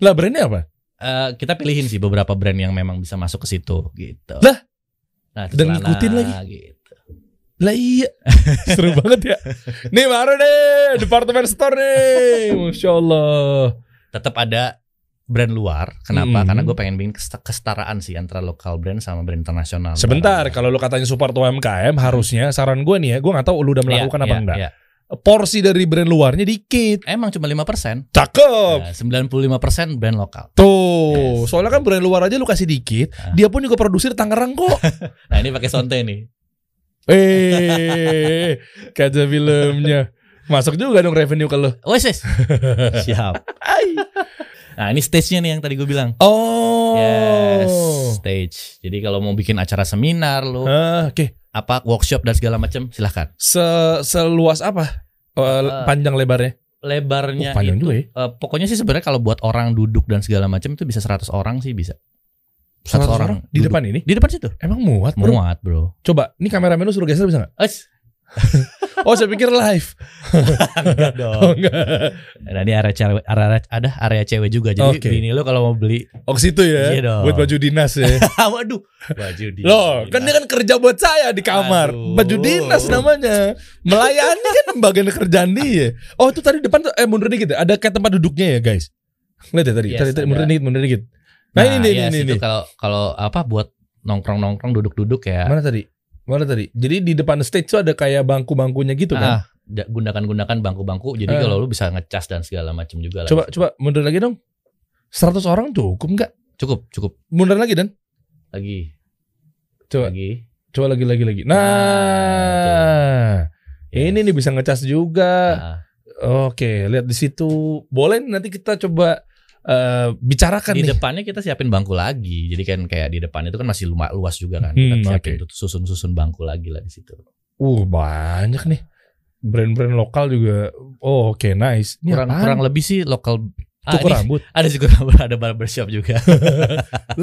Lah brandnya apa? Eh, kita pilihin sih beberapa brand yang memang bisa masuk ke situ gitu. Lah, nah, dan celana, ngikutin lagi? Gitu. Lah iya. Seru banget ya. Nih baru deh departemen store nih. Masya Allah. Tetap ada brand luar. Kenapa? Hmm. Karena gue pengen bikin kesetaraan sih antara lokal brand sama brand internasional. Sebentar, kalau lu katanya support UMKM harusnya saran gue nih ya, gue nggak tahu lu udah melakukan Iya, apa iya, enggak. iya. Porsi dari brand luarnya dikit. Emang cuma 5%. Cakep. Nah, 95% brand lokal. Tuh, Yes. soalnya kan brand luar aja lu kasih dikit, Ah. dia pun juga produksi di Tangerang kok. Nah, ini pakai sonte nih. Eh, kaca filmnya. Masuk juga dong revenue ke lu. Wes, wes. Siap. Nah, ini stage-nya nih yang tadi gue bilang. Oh. Yes, stage. Jadi kalau mau bikin acara seminar lo, Ah, Oke. apa workshop dan segala macam, silahkan. Se seluas apa? Eh, panjang lebarnya? Lebarnya Oh, panjang itu, juga ya. eh, pokoknya sih sebenarnya kalau buat orang duduk dan segala macam itu bisa 100 orang sih bisa. 100 100 orang orang di depan ini? Di depan situ. Emang muat, bro? Muat, bro. Coba, ini kameramen lu suruh geser bisa nggak? Es, Oh, saya pikir live. enggak Oh, dong. enggak. Nah, ini area cewek, area, ada area cewek juga. Jadi Oke. bini lo kalau mau beli, Oh, ke situ ya. Iya dong. Buat baju dinas ya. waduh, baju di. Loh, kan dia kan kerja buat saya di kamar. Aduh. Baju dinas namanya. Melayani kan bagian kerjaan dia. Oh, itu tadi depan tuh eh mundur dikit ya. Ada kayak tempat duduknya ya, guys. Lihat ya tadi. Yes, tadi, tadi mundur dikit, mundur dikit. Nah, ini nih, yes, ini itu nih. kalau kalau apa buat nongkrong-nongkrong duduk-duduk ya. Mana tadi? Mana tadi? Jadi di depan stage tuh ada kayak bangku-bangkunya gitu kan. Ah, gunakan-gunakan bangku-bangku. Jadi Ah. kalau lu bisa ngecas dan segala macam juga lah. Coba coba mundur lagi dong. 100 orang cukup nggak? Cukup, cukup. Mundur lagi dan. Lagi. Coba. Lagi. Coba lagi lagi lagi. Nah. Ini nih bisa ngecas juga. Nah, Oke, lihat di situ. Boleh nanti kita coba eh, bicarakan di nih. depannya kita siapin bangku lagi. Jadi kan kayak di depan itu kan masih luas juga kan. Kita Hmm, siapin tuh susun-susun bangku lagi lah di situ. Uh, banyak nih. Brand-brand lokal juga. Oh, oke, nice. Ini Kurang apaan? kurang lebih sih lokal Ah, cukur ini rambut. ada sih kurang ada barbershop juga.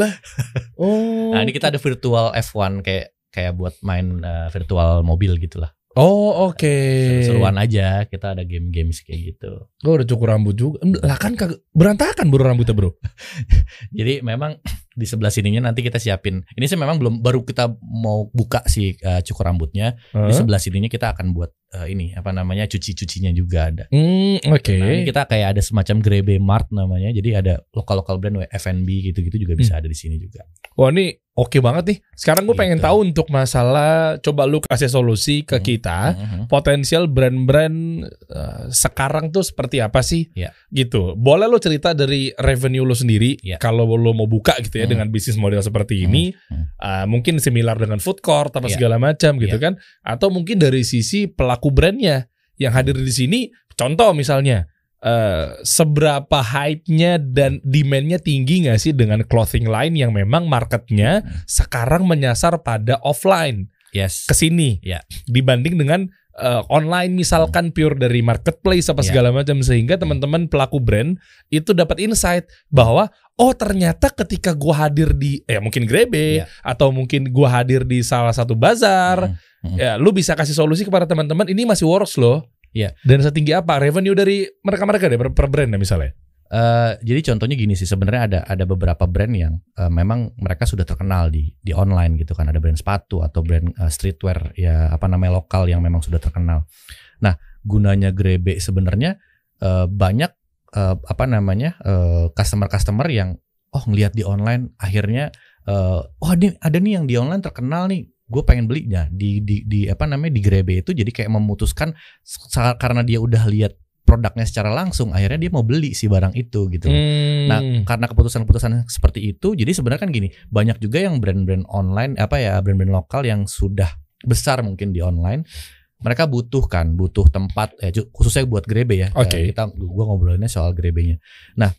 Oh. Nah, ini kita ada virtual F1 kayak kayak buat main eh, virtual mobil gitu lah. Oh, oke. Seru-seruan aja. Kita ada game-game kayak gitu. Gue udah cukur rambut juga. Lah kan berantakan bro rambutnya, Bro. Jadi memang di sebelah sininya nanti kita siapin. Ini sih memang belum baru kita mau buka si eh, cukur rambutnya. Di Hah? sebelah sininya kita akan buat eh, ini apa namanya cuci-cucinya juga ada. Hmm, oke. Nah, ini kita kayak ada semacam Grebe Mart namanya. Jadi ada lokal-lokal brand F&B gitu-gitu juga bisa ada di sini juga. Wah ini oke banget nih. Sekarang gue Gitu. pengen tahu untuk masalah coba lu kasih solusi ke Hmm. kita Mhm. potensial brand-brand eh, sekarang tuh seperti apa sih? Iya. Gitu. Boleh lu cerita dari revenue lu sendiri Iya. kalau lu mau buka gitu ya Hmm. dengan bisnis model seperti ini, Hmm. eh, mungkin similar dengan food court atau Iya. segala macam gitu Iya. kan? Atau mungkin dari sisi pelaku brandnya yang hadir di sini. Contoh misalnya. Eh, seberapa hype-nya dan demand-nya tinggi nggak sih dengan clothing line yang memang marketnya Hmm. sekarang menyasar pada offline Yes. ke sini Iya. dibanding dengan eh, online misalkan pure dari marketplace apa Iya. segala macam sehingga teman-teman pelaku brand itu dapat insight bahwa oh ternyata ketika gua hadir di ya mungkin Grebe Iya. atau mungkin gua hadir di salah satu bazar Mm, mm. ya lu bisa kasih solusi kepada teman-teman ini masih works loh. Iya. Dan setinggi apa revenue dari mereka-mereka deh per, per brand ya misalnya. Eh, jadi contohnya gini sih sebenarnya ada ada beberapa brand yang eh, memang mereka sudah terkenal di di online gitu kan ada brand sepatu atau brand eh, streetwear ya apa namanya lokal yang memang sudah terkenal. Nah gunanya Grebe sebenarnya eh, banyak eh, apa namanya customer customer yang oh ngelihat di online akhirnya eh, oh ada ada nih yang di online terkenal nih gue pengen belinya di di di apa namanya di Grebe itu jadi kayak memutuskan karena dia udah lihat produknya secara langsung akhirnya dia mau beli si barang itu gitu. Nah, Hmm. karena keputusan-keputusan seperti itu, jadi sebenarnya kan gini, banyak juga yang brand-brand online apa ya, brand-brand lokal yang sudah besar mungkin di online, mereka butuh kan, butuh tempat ya khususnya buat grebe ya. Oke. Eh, Kita gua ngobrolinnya soal grebenya. Nah,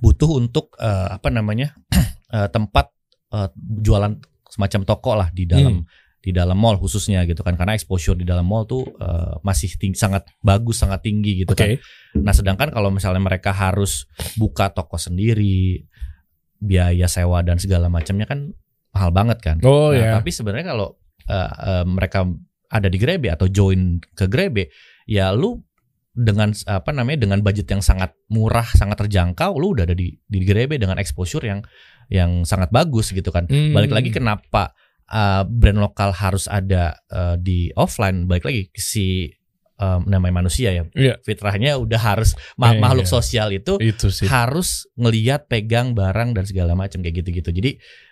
butuh untuk eh, apa namanya? eh, tempat eh, jualan semacam toko lah di dalam di dalam mall khususnya gitu kan karena exposure di dalam mall tuh eh, masih tinggi, sangat bagus sangat tinggi gitu Oke. kan Nah, sedangkan kalau misalnya mereka harus buka toko sendiri, biaya sewa dan segala macamnya kan mahal banget kan. Oh Nah, ya. tapi sebenarnya kalau eh, eh, mereka ada di Grebe atau join ke Grebe, ya lu dengan apa namanya dengan budget yang sangat murah, sangat terjangkau, lu udah ada di di Grebe dengan exposure yang yang sangat bagus gitu kan. Hmm. Balik lagi kenapa uh, brand lokal harus ada uh, di offline? Balik lagi si um, namanya manusia ya. Iya. Fitrahnya udah harus ma- Iya, makhluk iya. sosial itu itu sih. harus ngeliat pegang barang dan segala macam kayak gitu-gitu. Jadi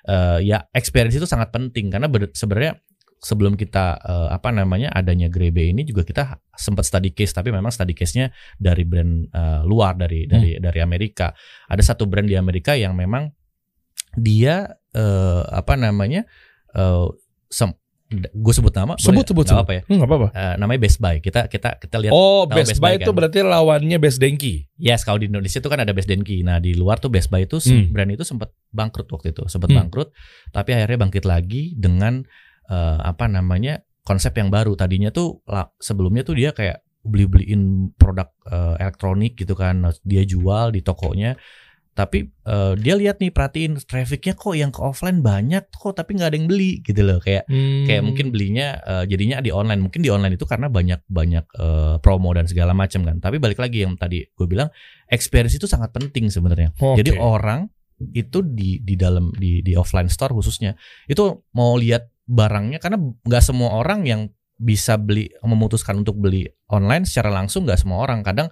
uh, ya experience itu sangat penting karena sebenarnya sebelum kita uh, apa namanya adanya Grebe ini juga kita sempat study case tapi memang study case-nya dari brand uh, luar dari dari dari Amerika. Ada satu brand di Amerika yang memang dia eh, apa namanya eh gue sebut nama Sebut nggak? sebut sebut. apa ya Hmm, nggak apa-apa. Eh, namanya Best Buy kita kita kita lihat Oh, Best Best Buy itu kan? berarti lawannya Best Denki. yes kalau di Indonesia itu kan ada Best Denki nah di luar tuh Best Buy itu Hmm. brand itu sempat bangkrut waktu itu sempat Hmm. bangkrut tapi akhirnya bangkit lagi dengan eh, apa namanya konsep yang baru tadinya tuh sebelumnya tuh dia kayak beli beliin produk eh, elektronik gitu kan dia jual di tokonya tapi eh, dia lihat nih perhatiin trafficnya kok yang ke offline banyak kok tapi nggak ada yang beli gitu loh. Kayak Hmm. kayak mungkin belinya eh, jadinya di online. Mungkin di online itu karena banyak banyak eh, promo dan segala macam kan. Tapi balik lagi yang tadi gue bilang experience itu sangat penting sebenarnya. Oke. jadi orang itu di di dalam di di offline store khususnya itu mau lihat barangnya karena nggak semua orang yang bisa beli memutuskan untuk beli online secara langsung nggak semua orang. Kadang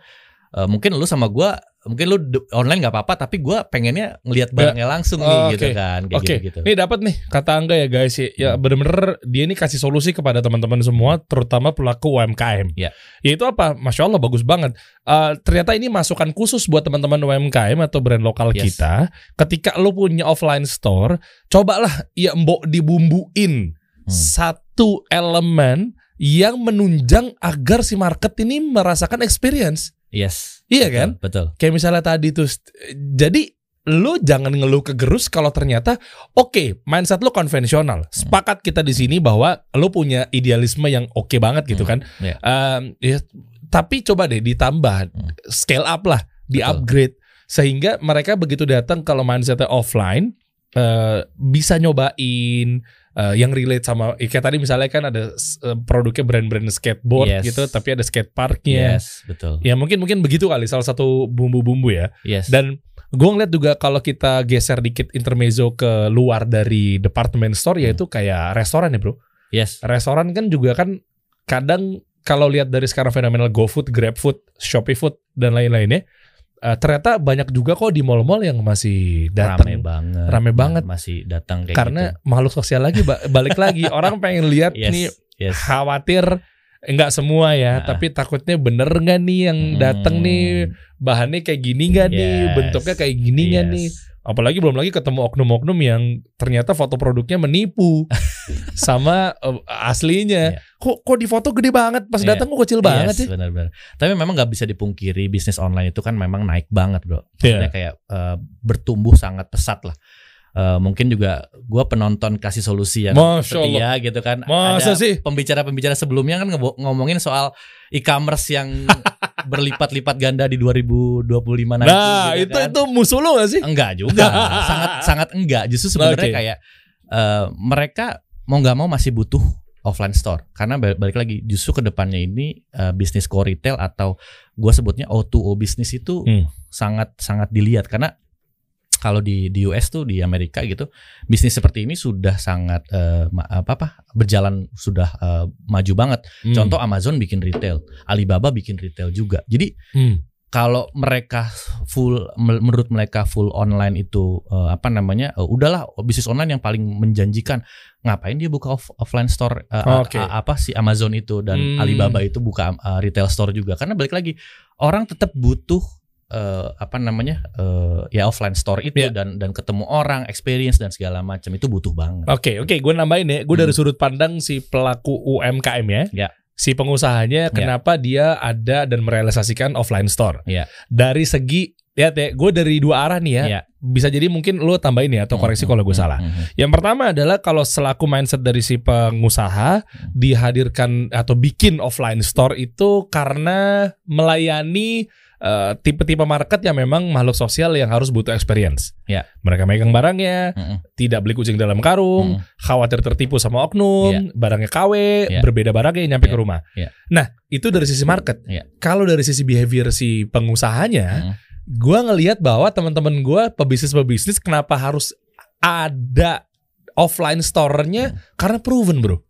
eh, mungkin lu sama gua mungkin lu online nggak apa-apa tapi gua pengennya ngelihat barangnya langsung nih Oh, gitu kan kayak Oke, gitu, ini dapat nih kata Angga ya guys ya, ya Hmm. bener-bener dia ini kasih solusi kepada teman-teman semua, terutama pelaku UMKM. Ya. Yaitu apa? Masya Allah bagus banget. Eh, ternyata ini masukan khusus buat teman-teman UMKM atau brand lokal Yes. kita. Ketika lu punya offline store, cobalah ya mbok dibumbuin Hmm. satu elemen yang menunjang agar si market ini merasakan experience. Yes Iya betul, kan? betul Kayak misalnya tadi tuh jadi lu jangan ngeluh kegerus kalau ternyata oke mindset lu konvensional. Sepakat kita di sini bahwa lu punya idealisme yang oke banget gitu Hmm, kan. iya. Em, ya, tapi coba deh ditambah Hmm. scale up lah, di Betul. upgrade sehingga mereka begitu datang kalau mindsetnya offline eh, bisa nyobain eh, yang relate sama ya kayak tadi misalnya kan ada eh, produknya brand-brand skateboard Yes. gitu tapi ada skate parknya. yes betul Ya mungkin mungkin begitu kali salah satu bumbu-bumbu ya. yes Dan gue ngeliat juga kalau kita geser dikit intermezzo ke luar dari department store Hmm. yaitu kayak restoran ya bro. yes Restoran kan juga kan kadang kalau lihat dari sekarang fenomenal GoFood, GrabFood, ShopeeFood dan lain-lainnya eh, ternyata banyak juga kok di mall-mall yang masih rame datang banget Rame banget. masih datang kayak karena gitu. makhluk sosial lagi ba- balik lagi orang pengen lihat yes nih yes khawatir enggak semua ya, Nah. tapi takutnya bener nggak nih yang datang Hmm, nih bahannya kayak gini nggak nih, Yes. bentuknya kayak gini nggak yes. nih. Apalagi belum lagi ketemu oknum-oknum yang ternyata foto produknya menipu sama eh, aslinya. Iya. Kok kok di foto gede banget, pas Iya. datang kok kecil banget yes, sih. benar-benar. Tapi memang nggak bisa dipungkiri bisnis online itu kan memang naik banget, bro. Iya. Maksudnya kayak eh, bertumbuh sangat pesat lah. eh, mungkin juga gue penonton kasih solusi Masya setia gitu kan. Masa Ada sih? pembicara-pembicara sebelumnya kan ngomongin soal e-commerce yang berlipat-lipat ganda di 2025 nanti. Nah, gitu itu kan. itu musuh lu gak sih? enggak juga, sangat sangat enggak. Justru sebenarnya Oke. kayak eh, mereka mau nggak mau masih butuh offline store karena balik, lagi justru ke depannya ini eh, bisnis core retail atau gue sebutnya O2O bisnis itu Hmm. sangat sangat dilihat karena kalau di di US tuh di Amerika gitu bisnis seperti ini sudah sangat ma- apa apa berjalan sudah eh, maju banget. Hmm. Contoh Amazon bikin retail, Alibaba bikin retail juga. Jadi Hmm. kalau mereka full men- menurut mereka full online itu eh, apa namanya eh, udahlah bisnis online yang paling menjanjikan ngapain dia buka off- offline store a- Oke. a- apa sih Amazon itu dan Hmm. Alibaba itu buka eh, retail store juga karena balik lagi orang tetap butuh eh, apa namanya eh, ya offline store itu Ya. dan dan ketemu orang experience dan segala macam itu butuh banget Oke, oke, gue nambahin ya. Gue dari Hmm. sudut pandang si pelaku UMKM ya. Ya. Si pengusahanya kenapa dia ada dan merealisasikan offline store. Ya. Dari segi ya teh, gue dari dua arah nih ya. Ya. Bisa jadi mungkin lo tambahin ya atau koreksi Hmm, kalau gue hmm, salah. hmm, hmm. Yang pertama adalah kalau selaku mindset dari si pengusaha Hmm. dihadirkan atau bikin offline store itu karena melayani eh, tipe-tipe market yang memang makhluk sosial yang harus butuh experience. Ya. Mereka megang barangnya, Hmm, hmm. tidak beli kucing dalam karung, Hmm. khawatir tertipu sama oknum, barangnya KW, Iya. berbeda barangnya nyampe Iya. ke rumah. Iya. Nah, itu dari sisi market. Iya. Kalau dari sisi behavior si pengusahanya, Hmm. gua ngelihat bahwa teman-teman gua pebisnis-pebisnis kenapa harus ada offline store-nya karena proven, Bro.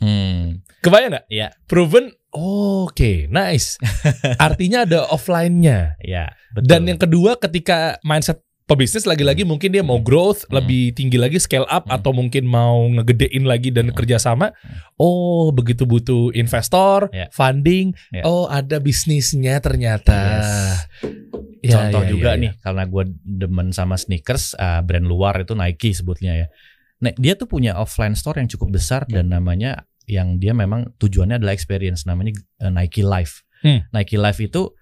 Hmm. Kebayang nggak? Iya. Proven. Oke, nice. Artinya ada offline-nya. Ya, betul. Dan yang kedua ketika mindset pebisnis lagi-lagi mungkin dia mau growth Hmm. lebih tinggi lagi scale up Hmm. atau mungkin mau ngegedein lagi dan Hmm. kerjasama. Hmm. Oh begitu butuh investor, Ya. funding. Ya. Oh ada bisnisnya ternyata. Yes. Ya, Contoh ya, juga ya, ya. nih karena gue demen sama sneakers uh, brand luar itu Nike sebutnya ya. Nah, dia tuh punya offline store yang cukup besar dan namanya yang dia memang tujuannya adalah experience namanya uh, Nike Life. Hmm. Nike Life itu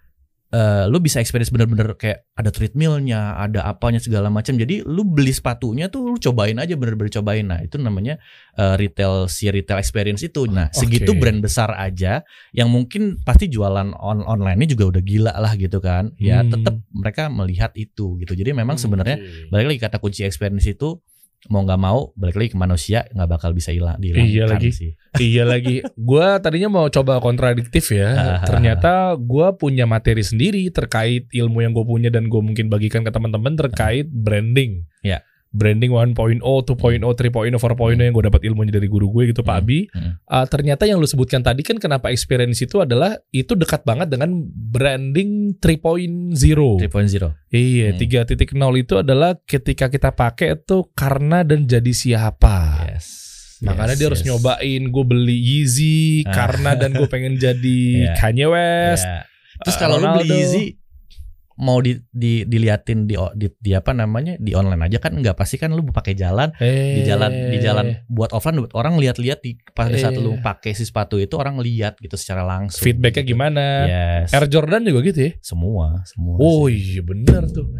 uh, lu bisa experience bener-bener kayak ada treadmillnya, ada apanya segala macam. Jadi lu beli sepatunya tuh lu cobain aja bener-bener cobain. Nah itu namanya uh, retail si retail experience itu. Nah segitu Oke. brand besar aja yang mungkin pasti jualan on online-nya juga udah gila lah gitu kan. Ya Hmm. tetap mereka melihat itu gitu. Jadi memang sebenarnya Oke. balik lagi kata kunci experience itu mau nggak mau balik lagi ke manusia nggak bakal bisa hilang dihilangkan Iya lagi. sih. iya lagi. Gua tadinya mau coba kontradiktif ya. Ternyata gua punya materi sendiri terkait ilmu yang gue punya dan gue mungkin bagikan ke teman-teman terkait branding. Ya. Branding 1.0, 2.0, 3.0, 4.0 yang gue dapat ilmunya dari guru gue gitu Pak Hmm. Abi. Hmm. Uh, ternyata yang lu sebutkan tadi kan kenapa experience itu adalah itu dekat banget dengan branding 3.0. 3.0. Iya, Hmm. 3.0 itu adalah ketika kita pakai itu karena dan jadi siapa. Yes. Makanya Yes, dia harus yes. nyobain gue beli Yeezy Ah. karena dan gue pengen jadi Iya. Kanye West. Ya. Terus uh, kalau lu beli. Yeezy mau di, di diliatin di, di di apa namanya di online aja kan nggak pasti kan lu pakai jalan di jalan di jalan buat offline buat orang lihat-lihat di pada saat Eh. lu pakai si sepatu itu orang lihat gitu secara langsung feedbacknya gitu. gimana? yes Air Jordan juga gitu ya? semua semua Oh sih. iya bener tuh.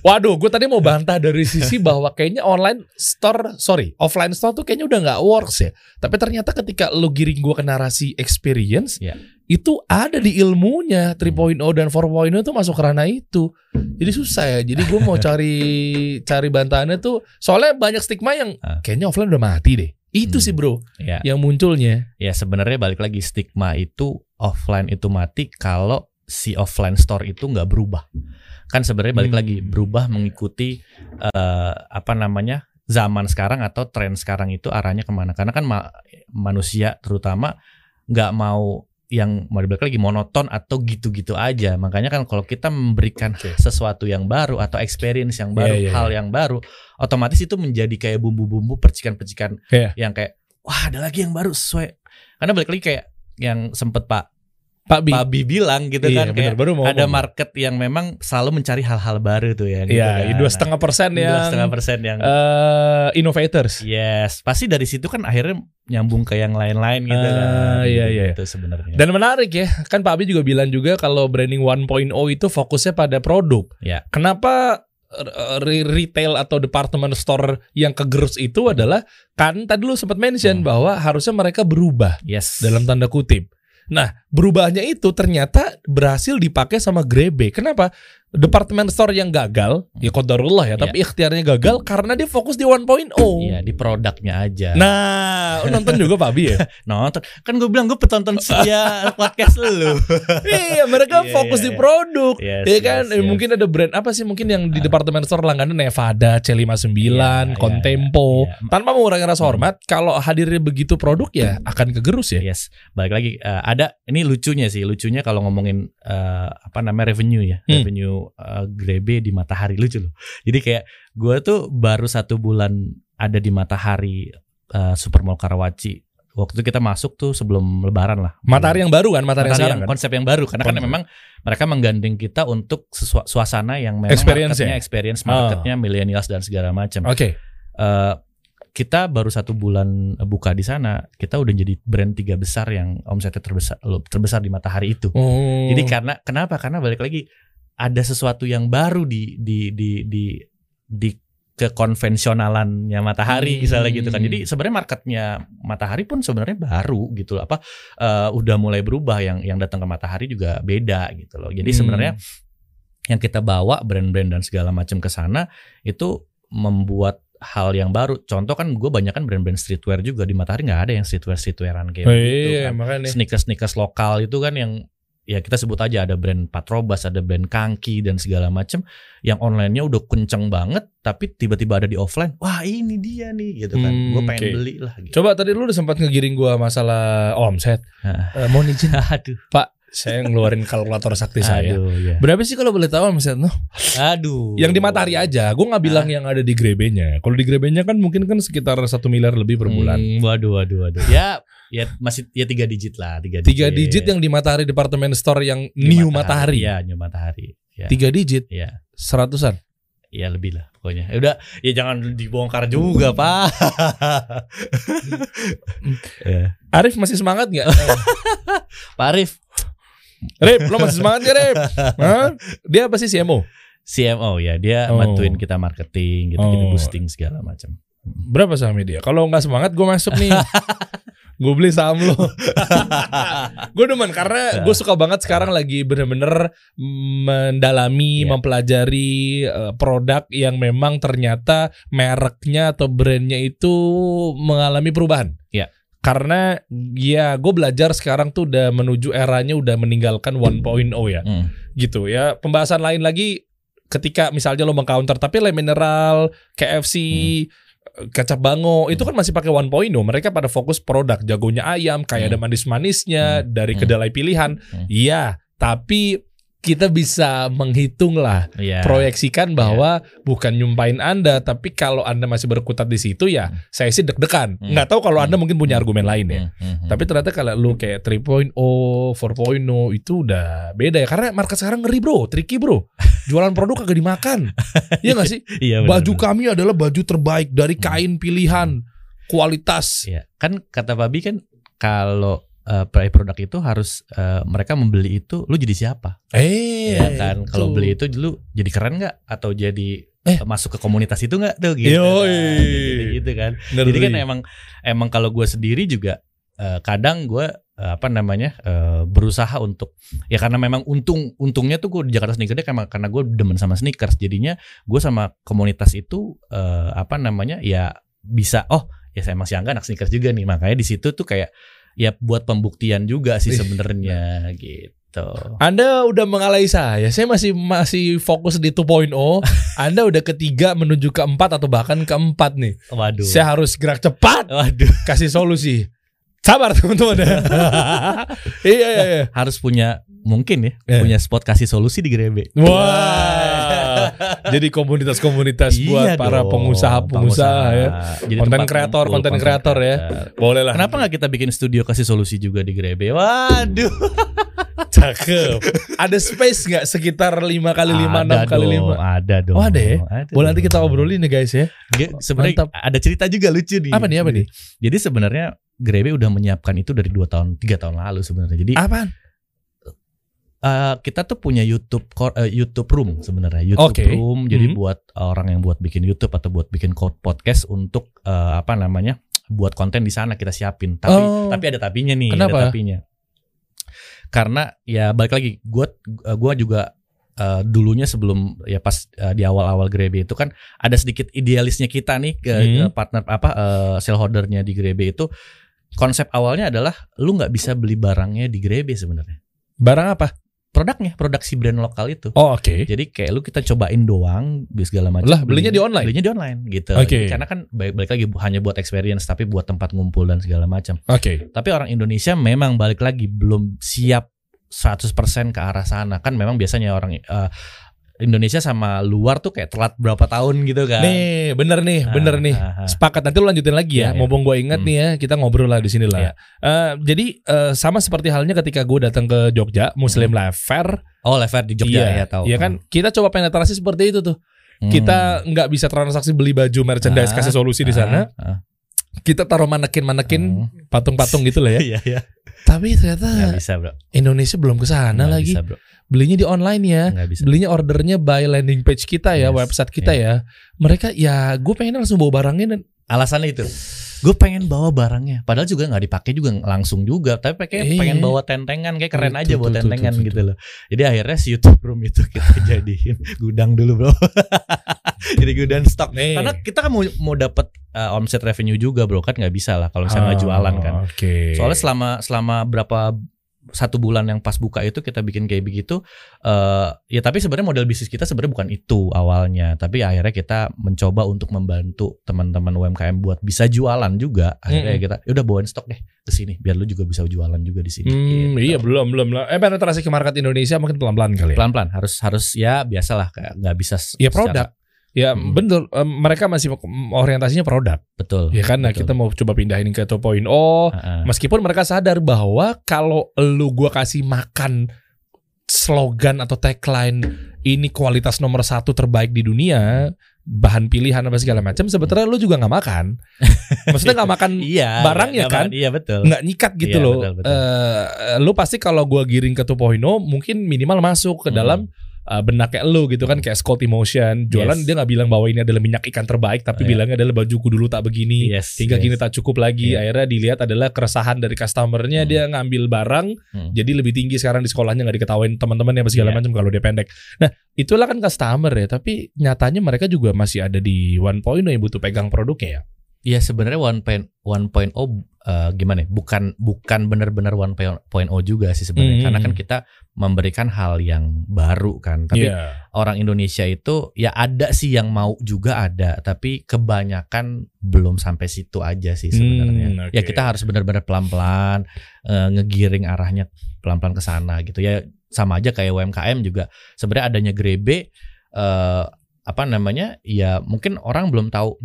Waduh, gue tadi mau bantah dari sisi bahwa kayaknya online store, sorry, offline store tuh kayaknya udah nggak works ya. Tapi ternyata ketika lu giring gue ke narasi experience, Iya. Itu ada di ilmunya 3.0 dan 4.0 itu masuk ke ranah itu. Jadi susah ya. Jadi gue mau cari cari bantahannya tuh, soalnya banyak stigma yang Ah. kayaknya offline udah mati deh. Itu Hmm. sih bro, ya yang munculnya. ya sebenarnya balik lagi stigma itu offline itu mati kalau si offline store itu nggak berubah kan sebenarnya balik Hmm. lagi berubah mengikuti eh, apa namanya zaman sekarang atau tren sekarang itu arahnya ke mana karena kan ma- manusia terutama nggak mau yang mau dibalik lagi monoton atau gitu-gitu aja makanya kan kalau kita memberikan Oke. sesuatu yang baru atau experience yang baru Iya, iya, hal iya. yang baru otomatis itu menjadi kayak bumbu-bumbu percikan-percikan Iya. yang kayak wah ada lagi yang baru sesuai karena balik lagi kayak yang sempet Pak Pak Bi. Pak Bi bilang gitu Iya, kan bener, kayak baru mau ada ngomong. market yang memang selalu mencari hal-hal baru tuh ya gitu Iya, kan. dua setengah persen Dua yang setengah persen yang eh, innovators. yes pasti dari situ kan akhirnya nyambung ke yang lain-lain gitu Ah, kan iya, iya. itu sebenarnya Dan menarik ya, kan Pak Abi juga bilang juga kalau branding 1.0 itu fokusnya pada produk. Ya. Kenapa eh, re- retail atau department store yang kegerus itu adalah kan tadi lu sempat mention Hmm. bahwa harusnya mereka berubah Yes. dalam tanda kutip. Nah, berubahnya itu ternyata berhasil dipakai sama Grebe. Kenapa? Departemen store yang gagal, ya kodarullah ya, tapi ikhtiarnya gagal karena dia fokus di 1.0. Iya, di produknya aja. Nah, nonton juga Pak Abi ya? nonton. Kan gue bilang gue petonton setia podcast lu. iya, mereka Iya, fokus iya, di iya. produk. Yes, ya kan, yes, Eh, yes. mungkin ada brand apa sih mungkin yang di departemen store langganan Nevada, C59, Iya, Contempo. iya, iya. Tanpa mengurangi rasa hormat, kalau hadirnya begitu produk ya akan kegerus ya. Yes, balik lagi eh, ada ini lucunya sih, lucunya kalau ngomongin eh, apa namanya revenue ya, Hmm. revenue eh, Grebe di Matahari lucu loh. Jadi kayak gue tuh baru satu bulan ada di Matahari eh, Supermall Karawaci. Waktu itu kita masuk tuh sebelum Lebaran lah. Matahari yang baru kan, matahari, Matahari yang yang sekarang kan. konsep yang baru karena kan Konsep. memang mereka menggandeng kita untuk suasana yang memang Experience marketnya ya? experience Oh. marketnya millennials dan segala macam. Oke. Eh, kita baru satu bulan buka di sana, kita udah jadi brand tiga besar yang omsetnya terbesar terbesar di Matahari itu. Oh. Jadi karena kenapa? Karena balik lagi ada sesuatu yang baru di di di di di kekonvensionalannya Matahari Hmm. misalnya gitu kan. Jadi sebenarnya marketnya Matahari pun sebenarnya baru gitu loh. Apa eh, udah mulai berubah yang yang datang ke Matahari juga beda gitu loh. Jadi Hmm. sebenarnya yang kita bawa brand-brand dan segala macam ke sana itu membuat hal yang baru. Contoh kan gue banyak kan brand-brand streetwear juga di Matahari nggak ada yang streetwear streetwearan kayak Oh, gitu iya, kan. makanya. Sneakers sneakers lokal itu kan yang ya kita sebut aja ada brand Patrobas, ada brand Kangki dan segala macam yang online-nya udah kenceng banget tapi tiba-tiba ada di offline. Wah, ini dia nih gitu kan. Hmm, gue pengen oke. beli lah gitu. Coba tadi lu udah sempat ngegiring gua masalah omset. Hah. Eh, mohon izin, Aduh. saya ngeluarin kalkulator sakti saya. Aduh, ya. Berapa sih kalau boleh tahu omset no? Aduh. Yang di Matahari aja. Gue nggak bilang yang ada di Grebenya. Kalau di Grebenya kan mungkin kan sekitar satu miliar lebih per bulan. Hmm, waduh, waduh, waduh. Ya, ya masih ya tiga digit lah, tiga digit. Tiga digit yang di Matahari Department Store yang New Matahari. Iya, New Matahari. Ya, Tiga digit, ya, seratusan. ya lebih lah pokoknya. Ya udah, ya jangan dibongkar juga, Pak. ya. Arif masih semangat nggak? Pak Arif, Rip, lo masih semangat gak Rip? Hah? Dia apa sih CMO? CMO ya, dia Oh. bantuin kita marketing, gitu, kita Oh. boosting segala macam. Berapa sahamnya dia? Kalau nggak semangat gue masuk nih. gue beli saham lo. gue demen karena gue suka banget sekarang lagi bener-bener mendalami, Iya. mempelajari eh, produk yang memang ternyata mereknya atau brandnya itu mengalami perubahan. Iya. Karena ya gue belajar sekarang tuh udah menuju eranya udah meninggalkan 1.0 ya Hmm. gitu ya. Pembahasan lain lagi ketika misalnya lo mengcounter tapi Le Mineral, KFC, kecap bango itu kan masih pakai 1.0. Mereka pada fokus produk jagonya ayam, kayak Hmm. ada manis-manisnya dari Hmm. kedelai pilihan. Hmm. Iya, tapi kita bisa menghitung lah, Iya. proyeksikan bahwa bukan nyumpain Anda, tapi kalau Anda masih berkutat di situ ya, saya sih deg-degan. Hmm. Nggak tahu kalau Anda Hmm. mungkin punya argumen lain ya. Hmm, hmm, hmm. Tapi ternyata kalau lu kayak 3.0, 4.0 itu udah beda ya. Karena market sekarang ngeri bro, tricky bro. Jualan produk kagak dimakan. Iya gak sih? Iya, benar, Baju kami adalah baju terbaik dari Hmm. kain pilihan, kualitas. Iya, kan kata Babi kan kalau eh, produk itu harus eh, mereka membeli itu lu jadi siapa? Eh, ya kan kalau beli itu lu jadi keren nggak atau jadi Eh. masuk ke komunitas itu nggak tuh gitu Yoi. kan, gitu, gitu kan Ngeri. jadi kan emang emang kalau gue sendiri juga eh, kadang gue apa namanya eh, berusaha untuk ya karena memang untung untungnya tuh gue di Jakarta Sneaker Day karena karena gue demen sama sneakers jadinya gue sama komunitas itu eh, apa namanya ya bisa oh ya saya masih angga anak sneakers juga nih makanya di situ tuh kayak ya buat pembuktian juga sih Ih. sebenarnya gitu Anda udah mengalai saya. Saya masih masih fokus di 2.0. Anda udah ketiga menuju ke empat atau bahkan keempat nih. waduh Saya harus gerak cepat waduh kasih solusi. Sabar teman-teman. iya iya iya. harus punya mungkin ya Eh. punya spot kasih solusi di Grebe. Wah. Jadi komunitas-komunitas buat para Iya dong, pengusaha-pengusaha ya. Jadi Konten kreator, konten kreator ya. Boleh lah. Kenapa nggak kita bikin studio kasih solusi juga di Grebe? Waduh. Cakep. ada space nggak sekitar 5 kali 5 Ada 6 kali dong, 5? Ada dong. Oh, ada ya? Ada Boleh nanti kita obrolin nih guys ya. Sebenarnya ada cerita juga lucu nih. Apa nih apa nih? Jadi sebenarnya Grebe udah menyiapkan itu dari dua tahun, tiga tahun lalu sebenarnya. Jadi Apaan? Eh, kita tuh punya YouTube eh, YouTube Room sebenarnya YouTube Oke. Room jadi Mhm. buat orang yang buat bikin YouTube atau buat bikin podcast untuk eh, apa namanya buat konten di sana kita siapin tapi Oh. tapi ada tapinya nih Kenapa? ada tapinya karena ya balik lagi gua gua juga eh, dulunya sebelum ya pas eh, di awal-awal Grebe itu kan ada sedikit idealisnya kita nih ke Hmm. partner apa eh, shareholdernya di Grebe itu konsep awalnya adalah lu nggak bisa beli barangnya di Grebe sebenarnya Barang apa? Produknya produk si brand lokal itu Oh, oke. jadi kayak lu kita cobain doang segala macam Lah, belinya di online? belinya di online gitu Oke. Jadi karena kan balik, balik lagi hanya buat experience tapi buat tempat ngumpul dan segala macam Oke. tapi orang Indonesia memang balik lagi belum siap 100% ke arah sana kan memang biasanya orang eh, Indonesia sama luar tuh kayak telat berapa tahun gitu kan Nih, bener nih, Ah, bener nih. ah, ah. Sepakat nanti lu lanjutin lagi ya. Iya. Mumpung gue ingat Hmm. nih ya, kita ngobrol lah di sini lah. Iya. Eh, jadi eh, sama seperti halnya ketika gue datang ke Jogja, Muslim Life Fair, oh lever di Jogja iya, ya tahu Iya kan, kita coba penetrasi seperti itu tuh. Hmm. Kita nggak bisa transaksi beli baju merchandise Ah, kasih solusi di sana. Kita taruh manekin-manekin Hmm. patung-patung gitu lah ya. iya iya Tapi nggak ternyata bisa bro Indonesia belum ke sana lagi. bisa, bro Belinya di online ya. bisa Belinya ordernya by landing page kita ya, Yes, website kita ya. Mereka ya, gue pengen langsung bawa barangnya dan alasannya itu. Gue pengen bawa barangnya. Padahal juga nggak dipakai juga langsung juga. Tapi kayak Iya. pengen bawa tentengan. Kayak keren Tuh, aja tuh, bawa tentengan tuh, tuh, gitu loh. Jadi akhirnya si YouTube Room itu kita jadiin gudang dulu bro. Jadi gudang stok. Nih. karena kita kan mau mau dapat uh, omset revenue juga bro. Kan nggak bisa lah kalau misalnya nggak jualan kan. Oh, Oke. soalnya selama selama berapa satu bulan yang pas buka itu kita bikin kayak begitu eh ya tapi sebenarnya model bisnis kita sebenarnya bukan itu awalnya tapi akhirnya kita mencoba untuk membantu teman-teman UMKM buat bisa jualan juga akhirnya Mm-mm. kita ya udah bawain stok deh ke sini biar lu juga bisa jualan juga di sini Hmm, gitu. iya belum belum lah. Eh penetrasi ke market Indonesia mungkin pelan-pelan kali ya. pelan-pelan harus harus ya biasalah kayak nggak bisa Ya produk. Ya Hmm. betul. Em, mereka masih orientasinya produk. betul Ya kan. Nah betul. kita mau coba pindahin ke 2.0. Heeh. Meskipun mereka sadar bahwa kalau lu gua kasih makan slogan atau tagline ini kualitas nomor satu terbaik di dunia, bahan pilihan apa segala macam, sebetulnya lu juga nggak makan. Maksudnya nggak makan iya barangnya nggak- kan? iya betul nggak nyikat gitu Iya, loh. betul, betul. Eh, lu pasti kalau gua giring ke 2.0 mungkin minimal masuk ke Hmm. Dalam eh, benaknya lu gitu kan kayak Scott Emotion jualan Yes. dia nggak bilang bahwa ini adalah minyak ikan terbaik tapi Iya. bilangnya adalah bajuku dulu tak begini Yes, hingga yes. kini tak cukup lagi Iya. akhirnya dilihat adalah keresahan dari customernya Hmm. dia ngambil barang Hmm. jadi lebih tinggi sekarang di sekolahnya nggak diketawain teman-temannya apa segala Iya. macam kalau dia pendek nah itulah kan customer ya tapi nyatanya mereka juga masih ada di 1.0 yang butuh pegang produknya ya Iya sebenarnya one point one point oh eh, gimana? ya, Bukan bukan benar-benar one point oh juga sih sebenarnya. Hmm. Karena kan kita memberikan hal yang baru kan. Tapi Iya. orang Indonesia itu ya ada sih yang mau juga ada, tapi kebanyakan belum sampai situ aja sih sebenarnya. Hmm, oke. Ya kita harus benar-benar pelan-pelan eh, ngegiring arahnya pelan-pelan ke sana gitu. Ya sama aja kayak UMKM juga. Sebenarnya adanya Grebe eh apa namanya? Ya mungkin orang belum tahu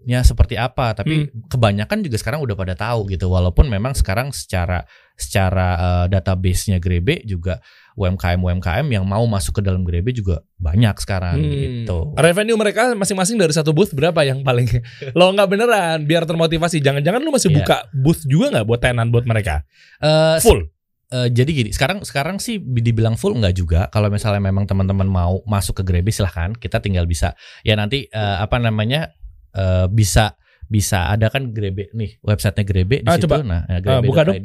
benefitnya seperti apa, tapi Hmm. kebanyakan juga sekarang udah pada tahu gitu. Walaupun memang sekarang secara secara eh, database-nya Grebe juga UMKM UMKM yang mau masuk ke dalam Grebe juga banyak sekarang Hmm. gitu. Revenue mereka masing-masing dari satu booth berapa yang paling lo nggak beneran biar termotivasi. Jangan-jangan lu masih Iya. buka booth juga nggak buat tenan buat mereka? Eh, Full. Eh, jadi gini, sekarang sekarang sih dibilang full enggak juga. Kalau misalnya memang teman-teman mau masuk ke Grebe silahkan. Kita tinggal bisa ya nanti eh, apa namanya eh, bisa bisa ada kan Grebe nih websitenya Grebe di Ah, situ. coba. Nah, ya, Ah, buka dong.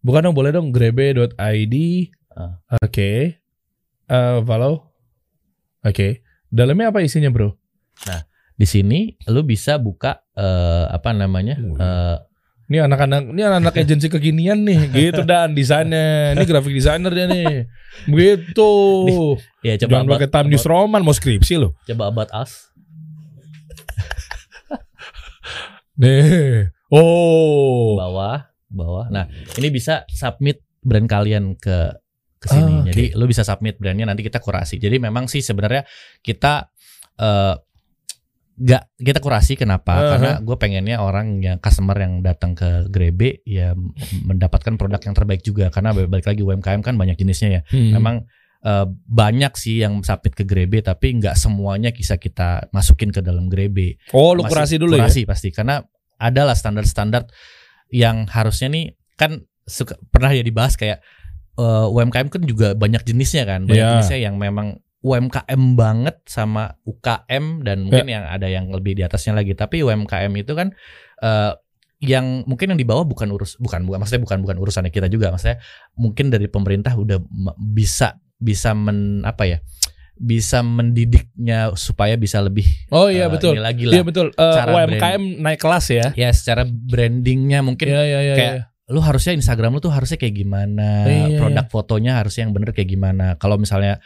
Bukan dong, boleh dong grebe.id. Ah. Oke. Eh, follow. Oke. Dalamnya apa isinya, Bro? Di sini lu bisa buka eh, apa namanya? Eh, Ini anak-anak ini anak-anak agensi kekinian nih, gitu dan desainnya. Ini graphic designer dia nih. Begitu. ya coba Jangan pakai time news roman mau skripsi lo. coba about us. Nih. Oh. bawah bawah nah ini bisa submit brand kalian ke ke sini Ah, oke. jadi lu bisa submit brandnya nanti kita kurasi jadi memang sih sebenarnya kita eh nggak kita kurasi kenapa Uh-huh. karena gue pengennya orang yang customer yang datang ke Grebe ya mendapatkan produk yang terbaik juga karena balik lagi UMKM kan banyak jenisnya ya Hmm. memang eh, banyak sih yang submit ke Grebe tapi nggak semuanya bisa kita masukin ke dalam Grebe Oh, lu masih kurasi dulu ya. kurasi pasti karena adalah standar-standar yang harusnya nih kan suka pernah ya dibahas kayak eh, UMKM kan juga banyak jenisnya kan, banyak Iya. jenisnya yang memang UMKM banget sama UKM dan mungkin yang ada yang lebih di atasnya lagi. Tapi UMKM itu kan eh, yang mungkin yang di bawah bukan urus bukan bukan maksudnya bukan bukan urusannya kita juga maksudnya mungkin dari pemerintah udah bisa bisa men apa ya bisa mendidiknya supaya bisa lebih Oh iya eh, betul. ini lagi Iya lah betul. Eh, Cara UMKM naik kelas ya. ya secara brandingnya mungkin Iya iya iya. kayak iya. lu harusnya Instagram lu tuh harusnya kayak gimana Iya, produk fotonya harusnya yang bener kayak gimana kalau misalnya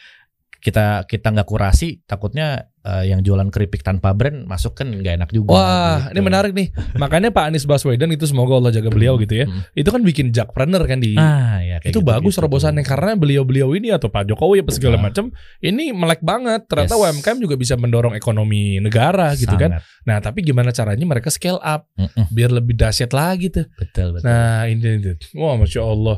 kita kita nggak kurasi takutnya eh, yang jualan keripik tanpa brand masuk kan nggak enak juga Wah, gitu. ini menarik nih. Makanya Pak Anies Baswedan itu semoga Allah jaga beliau gitu ya. Mm. Itu kan bikin jakpreneur kan di ah ya kayak itu gitu, bagus gitu. terobosannya karena beliau-beliau ini atau Pak Jokowi apa segala Ah. macam ini melek banget. Ternyata Yes. UMKM juga bisa mendorong ekonomi negara gitu kan. Nah, tapi gimana caranya mereka scale up Mm-mm, biar lebih dahsyat lagi tuh. betul betul Nah, ini ini. Wah, Masya Allah.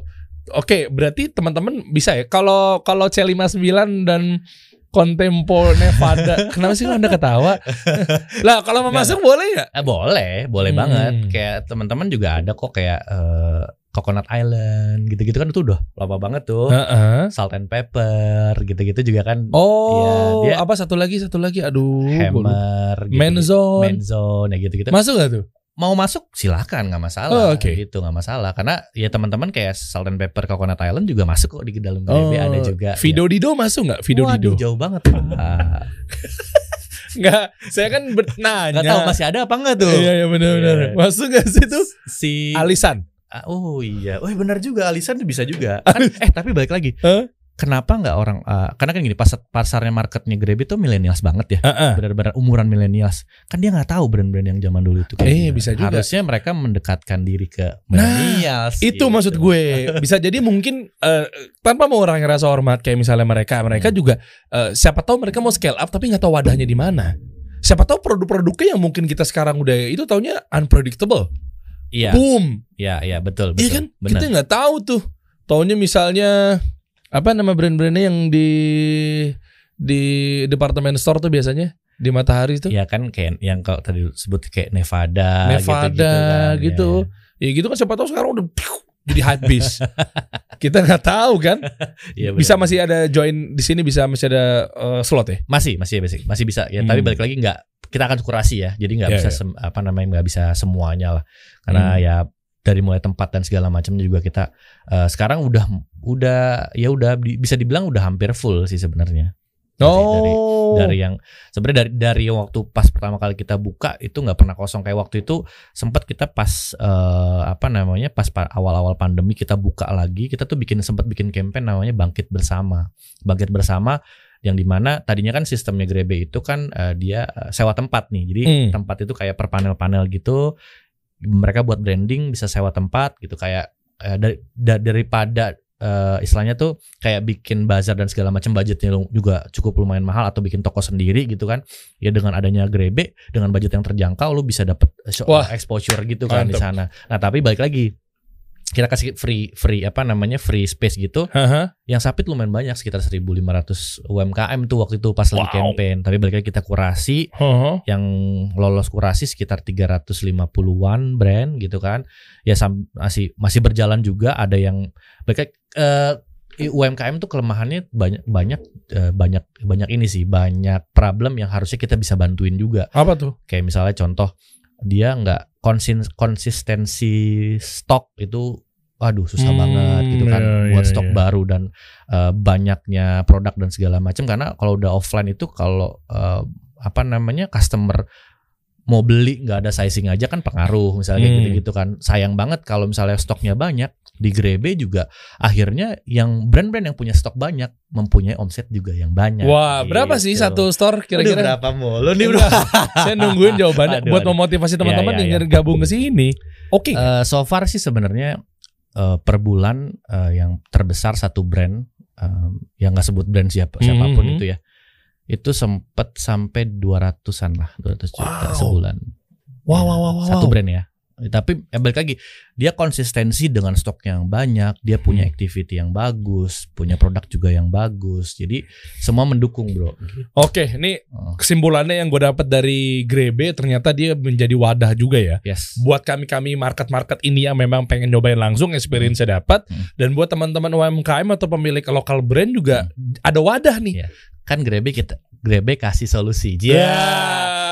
Oke, berarti teman-teman bisa ya. Kalau kalau C59 dan Contempo Nevada. Kenapa sih Anda ketawa? lah, kalau mau masuk boleh nggak? Eh, boleh boleh Hmm. banget kayak teman-teman juga ada kok kayak eh, Coconut Island gitu-gitu kan itu udah lama banget tuh Heeh. salt and pepper gitu-gitu juga kan Oh, Iya, dia- apa satu lagi satu lagi? Aduh, hammer gitu, Menzone. Menzone ya gitu-gitu Masuk gak tuh? Mau masuk silakan nggak Oh, masalah oke. gitu nggak masalah karena ya teman-teman kayak Salt and Pepper Coconut Island juga masuk kok di dalam GBB ada juga Oh, Vido Dido masuk nggak? Vido ya. Dido. Jauh banget Pak. Nggak, saya kan bertanya. nggak tahu masih ada apa enggak tuh Iya, iya benar-benar. Iya. Masuk gak sih tuh? si Alisan. Ah, oh iya oh benar juga Alisan tuh bisa juga Kan- eh tapi balik lagi Hah? Kenapa nggak orang ah, karena kan gini pasar pasarnya marketnya Grab itu milenials banget ya Heeh. benar-benar umuran milenials kan dia nggak tahu brand-brand yang zaman dulu itu kayak Eh, bisa juga. harusnya mereka mendekatkan diri ke Nah, milenials Itu gitu. maksud gue. Bisa jadi mungkin eh, tanpa mau orang ngerasa hormat kayak misalnya mereka, mereka Hmm. juga eh, siapa tahu mereka mau scale up tapi nggak tahu wadahnya di mana. Siapa tahu produk-produknya yang mungkin kita sekarang udah itu taunya unpredictable. iya Boom. iya iya betul betul Iya kan? benar Kita nggak tahu tuh. Taunya misalnya apa nama brand-brandnya yang di di departemen store tuh biasanya di Matahari tuh. Ya kan kayak yang kalau tadi sebut kayak Nevada, Nevada kan. gitu. Ya, Ya gitu kan siapa tahu sekarang udah jadi beast. Kita nggak tahu kan. ya. Bisa masih ada join di sini bisa masih ada eh, slot ya. masih masih masih masih bisa ya. Hmm. Tapi balik lagi nggak kita akan kurasi ya. Jadi nggak Ya, bisa ya. apa namanya nggak bisa semuanya lah. Karena Hmm. ya dari mulai tempat dan segala macamnya juga kita eh, sekarang udah udah ya udah di- bisa dibilang udah hampir full sih sebenarnya. Dari- Oh. dari yang sebenarnya dari dari waktu pas pertama kali kita buka itu nggak pernah kosong kayak waktu itu sempat kita pas eh, apa namanya pas pa- awal-awal pandemi kita buka lagi kita tuh bikin sempat bikin campaign namanya bangkit bersama bangkit bersama yang di mana tadinya kan sistemnya Grebe itu kan eh, dia sewa tempat nih jadi Hmm. tempat itu kayak per panel-panel gitu mereka buat branding bisa sewa tempat gitu kayak eh, dari da- daripada eh, istilahnya tuh kayak bikin bazar dan segala macam budgetnya juga cukup lumayan mahal atau bikin toko sendiri gitu kan ya dengan adanya Grebe dengan budget yang terjangkau lu bisa dapet eh, Wah. exposure gitu kan di sana nah tapi balik lagi kita kasih free free apa namanya free space gitu Haha. yang sapit lumayan banyak sekitar 1500 UMKM tuh waktu itu pas lagi Wow. campaign tapi balik lagi kita kurasi Haha. yang lolos kurasi sekitar 350-an brand gitu kan. Ya sam- masih masih berjalan juga ada yang mereka eh, UMKM tuh kelemahannya banyak banyak eh, banyak banyak ini sih, banyak problem yang harusnya kita bisa bantuin juga. Apa tuh? Kayak misalnya contoh dia nggak konsin- konsistensi stok itu Waduh susah Hmm, banget gitu kan iya, buat iya, stok iya. baru dan eh, banyaknya produk dan segala macam karena kalau udah offline itu kalau eh, apa namanya customer mau beli nggak ada sizing aja kan pengaruh misalnya Hmm. gitu-gitu kan sayang banget kalau misalnya stoknya banyak di Grebe juga akhirnya yang brand-brand yang punya stok banyak mempunyai omset juga yang banyak Wah, berapa sih Gitu. satu store Aduh, kira-kira? berapa mulu nih bro Saya nungguin jawabannya Aduh, buat aduh. memotivasi teman-teman Iya, yang iya, gabung ke sini. Oke. Eh, so far sih sebenarnya eh, per bulan eh, yang terbesar satu brand eh, yang nggak sebut brand siapa siapa pun Mhm. itu ya itu sempat sampai 200-an lah 200 juta Wow. sebulan Wow, wow, wow, wow. satu brand ya Tapi ya balik lagi, dia konsistensi dengan stok yang banyak, dia punya Hmm. activity yang bagus, punya produk juga yang bagus. Jadi semua mendukung, Bro. Oke, ini Oh, kesimpulannya yang gue dapat dari Grebe ternyata dia menjadi wadah juga ya. yes. Buat kami-kami market-market ini yang memang pengen nyobain langsung experience-nya dapat Hmm. dan buat teman-teman UMKM atau pemilik lokal brand juga ada wadah nih. Iya. Kan Grebe kita Grebe kasih solusi. Ya. Dia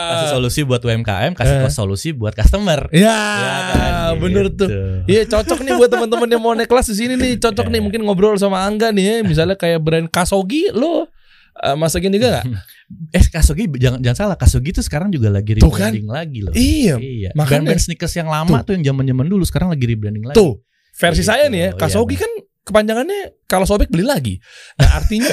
kasih solusi buat UMKM, kasih Eh. solusi buat customer. Ya, Ya kan, bener gitu. tuh. Iya cocok nih buat teman-teman yang mau naik kelas di sini nih. Cocok nih Iya. mungkin ngobrol sama Angga nih ya. Misalnya kayak brand Kasogi lo eh, masakin juga gak? Eh Kasugi jangan jangan salah, Kasugi tuh sekarang juga lagi Tuh kan. rebranding lagi loh. Iya. Iya. makanya. Brand-brand sneakers yang lama tuh, yang zaman-zaman dulu sekarang lagi rebranding lagi. Tuh versi Gitu, saya nih ya. iya, Kasogi kan kepanjangannya kalau sobek beli lagi. Nah artinya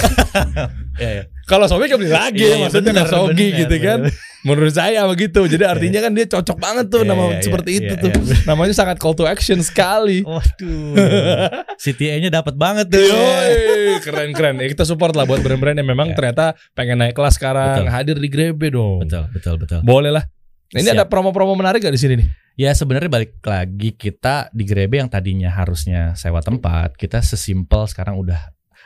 Iya, iya. kalau sobek kan beli lagi Iya, iya, maksudnya bener, Kasogi bener, gitu kan. bener. Menurut saya begitu. Jadi artinya kan dia cocok banget tuh nama iya, seperti iya, itu iya, tuh. iya. Namanya sangat call to action sekali. Waduh. CTA-nya dapat banget tuh. Yoi, keren keren. Ya, kita support lah buat brand-brand yang memang Ya. ternyata pengen naik kelas sekarang Betul. hadir di Grebe dong. Betul, betul, betul. Boleh lah. Nah, ini Siap. ada promo-promo menarik gak di sini nih? Ya sebenarnya balik lagi kita di Grebe yang tadinya harusnya sewa tempat, kita sesimpel sekarang udah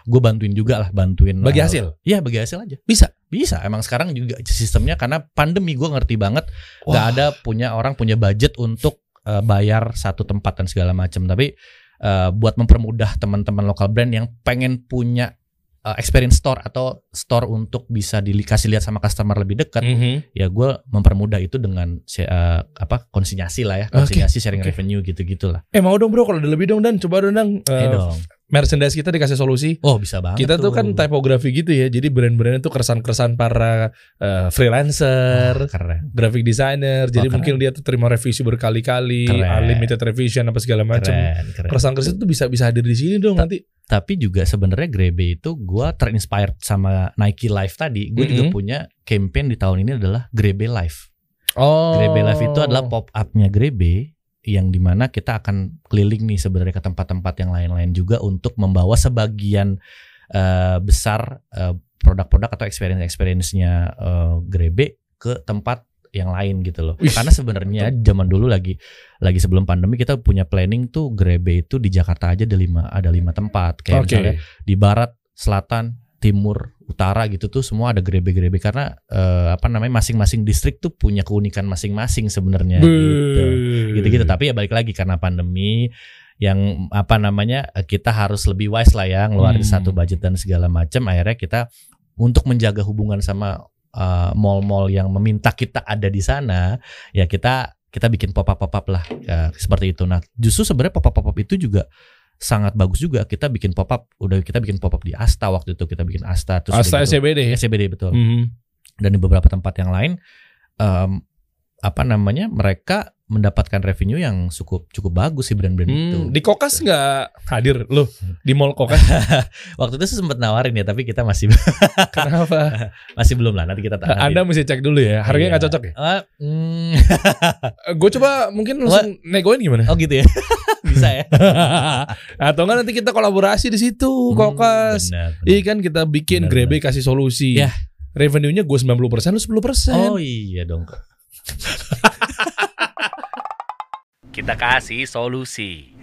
gue bantuin juga lah bantuin Bagi hasil? Iya bagi hasil aja Bisa. bisa emang sekarang juga sistemnya karena pandemi gue ngerti banget Wah. ada punya orang punya budget untuk eh, bayar satu tempat dan segala macam tapi eh, buat mempermudah teman-teman lokal brand yang pengen punya eh, experience store atau store untuk bisa dikasih lihat sama customer lebih dekat Mhm. ya gue mempermudah itu dengan eh, apa konsinyasi lah ya konsinyasi sharing oke. revenue gitu gitulah Eh mau dong bro kalau ada lebih dong dan. Coba dong dan Eh Eh, dong merchandise kita dikasih solusi. oh bisa banget Kita tuh kan typografi gitu ya. Jadi brand-brand itu keresan-keresan para eh, freelancer, Ah, keren graphic designer. Jadi keren. mungkin dia tuh terima revisi berkali-kali, unlimited revision apa segala macam. Keresan-keresan itu bisa bisa hadir di sini dong nanti. tapi juga sebenarnya Grebe itu gue terinspired sama Nike Live tadi gue juga Mhm. punya campaign di tahun ini adalah Grebe Live Oh. Grebe Live itu adalah pop up-nya Grebe yang di mana kita akan keliling nih sebenarnya ke tempat-tempat yang lain-lain juga untuk membawa sebagian eh, besar eh, produk-produk atau experience-experience-nya eh, Grebe ke tempat yang lain gitu loh. Wih, Karena sebenarnya zaman dulu lagi lagi sebelum pandemi kita punya planning tuh Grebe itu di Jakarta aja ada lima ada lima tempat kayak Oke. misalnya di barat, selatan, timur, utara gitu tuh semua ada grebe-grebe karena eh, apa namanya masing-masing distrik tuh punya keunikan masing-masing sebenarnya gitu. Gitu-gitu tapi ya balik lagi karena pandemi yang apa namanya kita harus lebih wise lah ya ngeluarin Hmm. satu budget dan segala macam akhirnya kita untuk menjaga hubungan sama eh, mall-mall yang meminta kita ada di sana ya kita kita bikin pop-up pop-up lah ya, seperti itu. Nah, justru sebenarnya pop-up pop-up itu juga sangat bagus juga. Kita bikin pop-up, udah kita bikin pop-up di Asta waktu itu kita bikin Asta terus Asta gitu- SCBD ya. SCBD betul. Mhm. Dan di beberapa tempat yang lain em, apa namanya? Mereka mendapatkan revenue yang cukup cukup bagus sih brand-brand itu. Hmm, di Kokas nggak hadir loh di mall Kokas Waktu itu sempat nawarin ya, tapi kita masih kenapa? masih belum lah. Nanti kita tak Anda mesti cek dulu ya harganya nggak Iya. cocok ya. Ah, hmm. Gue coba mungkin langsung negoin gimana? oh gitu ya. Bisa ya. Atau enggak nanti kita kolaborasi di situ Hmm, Kokas. Iya kan kita bikin Benar, Grebe kasih solusi. Ya. Revenue-nya gue 90% lu 10%. Oh iya dong. Kita kasih solusi.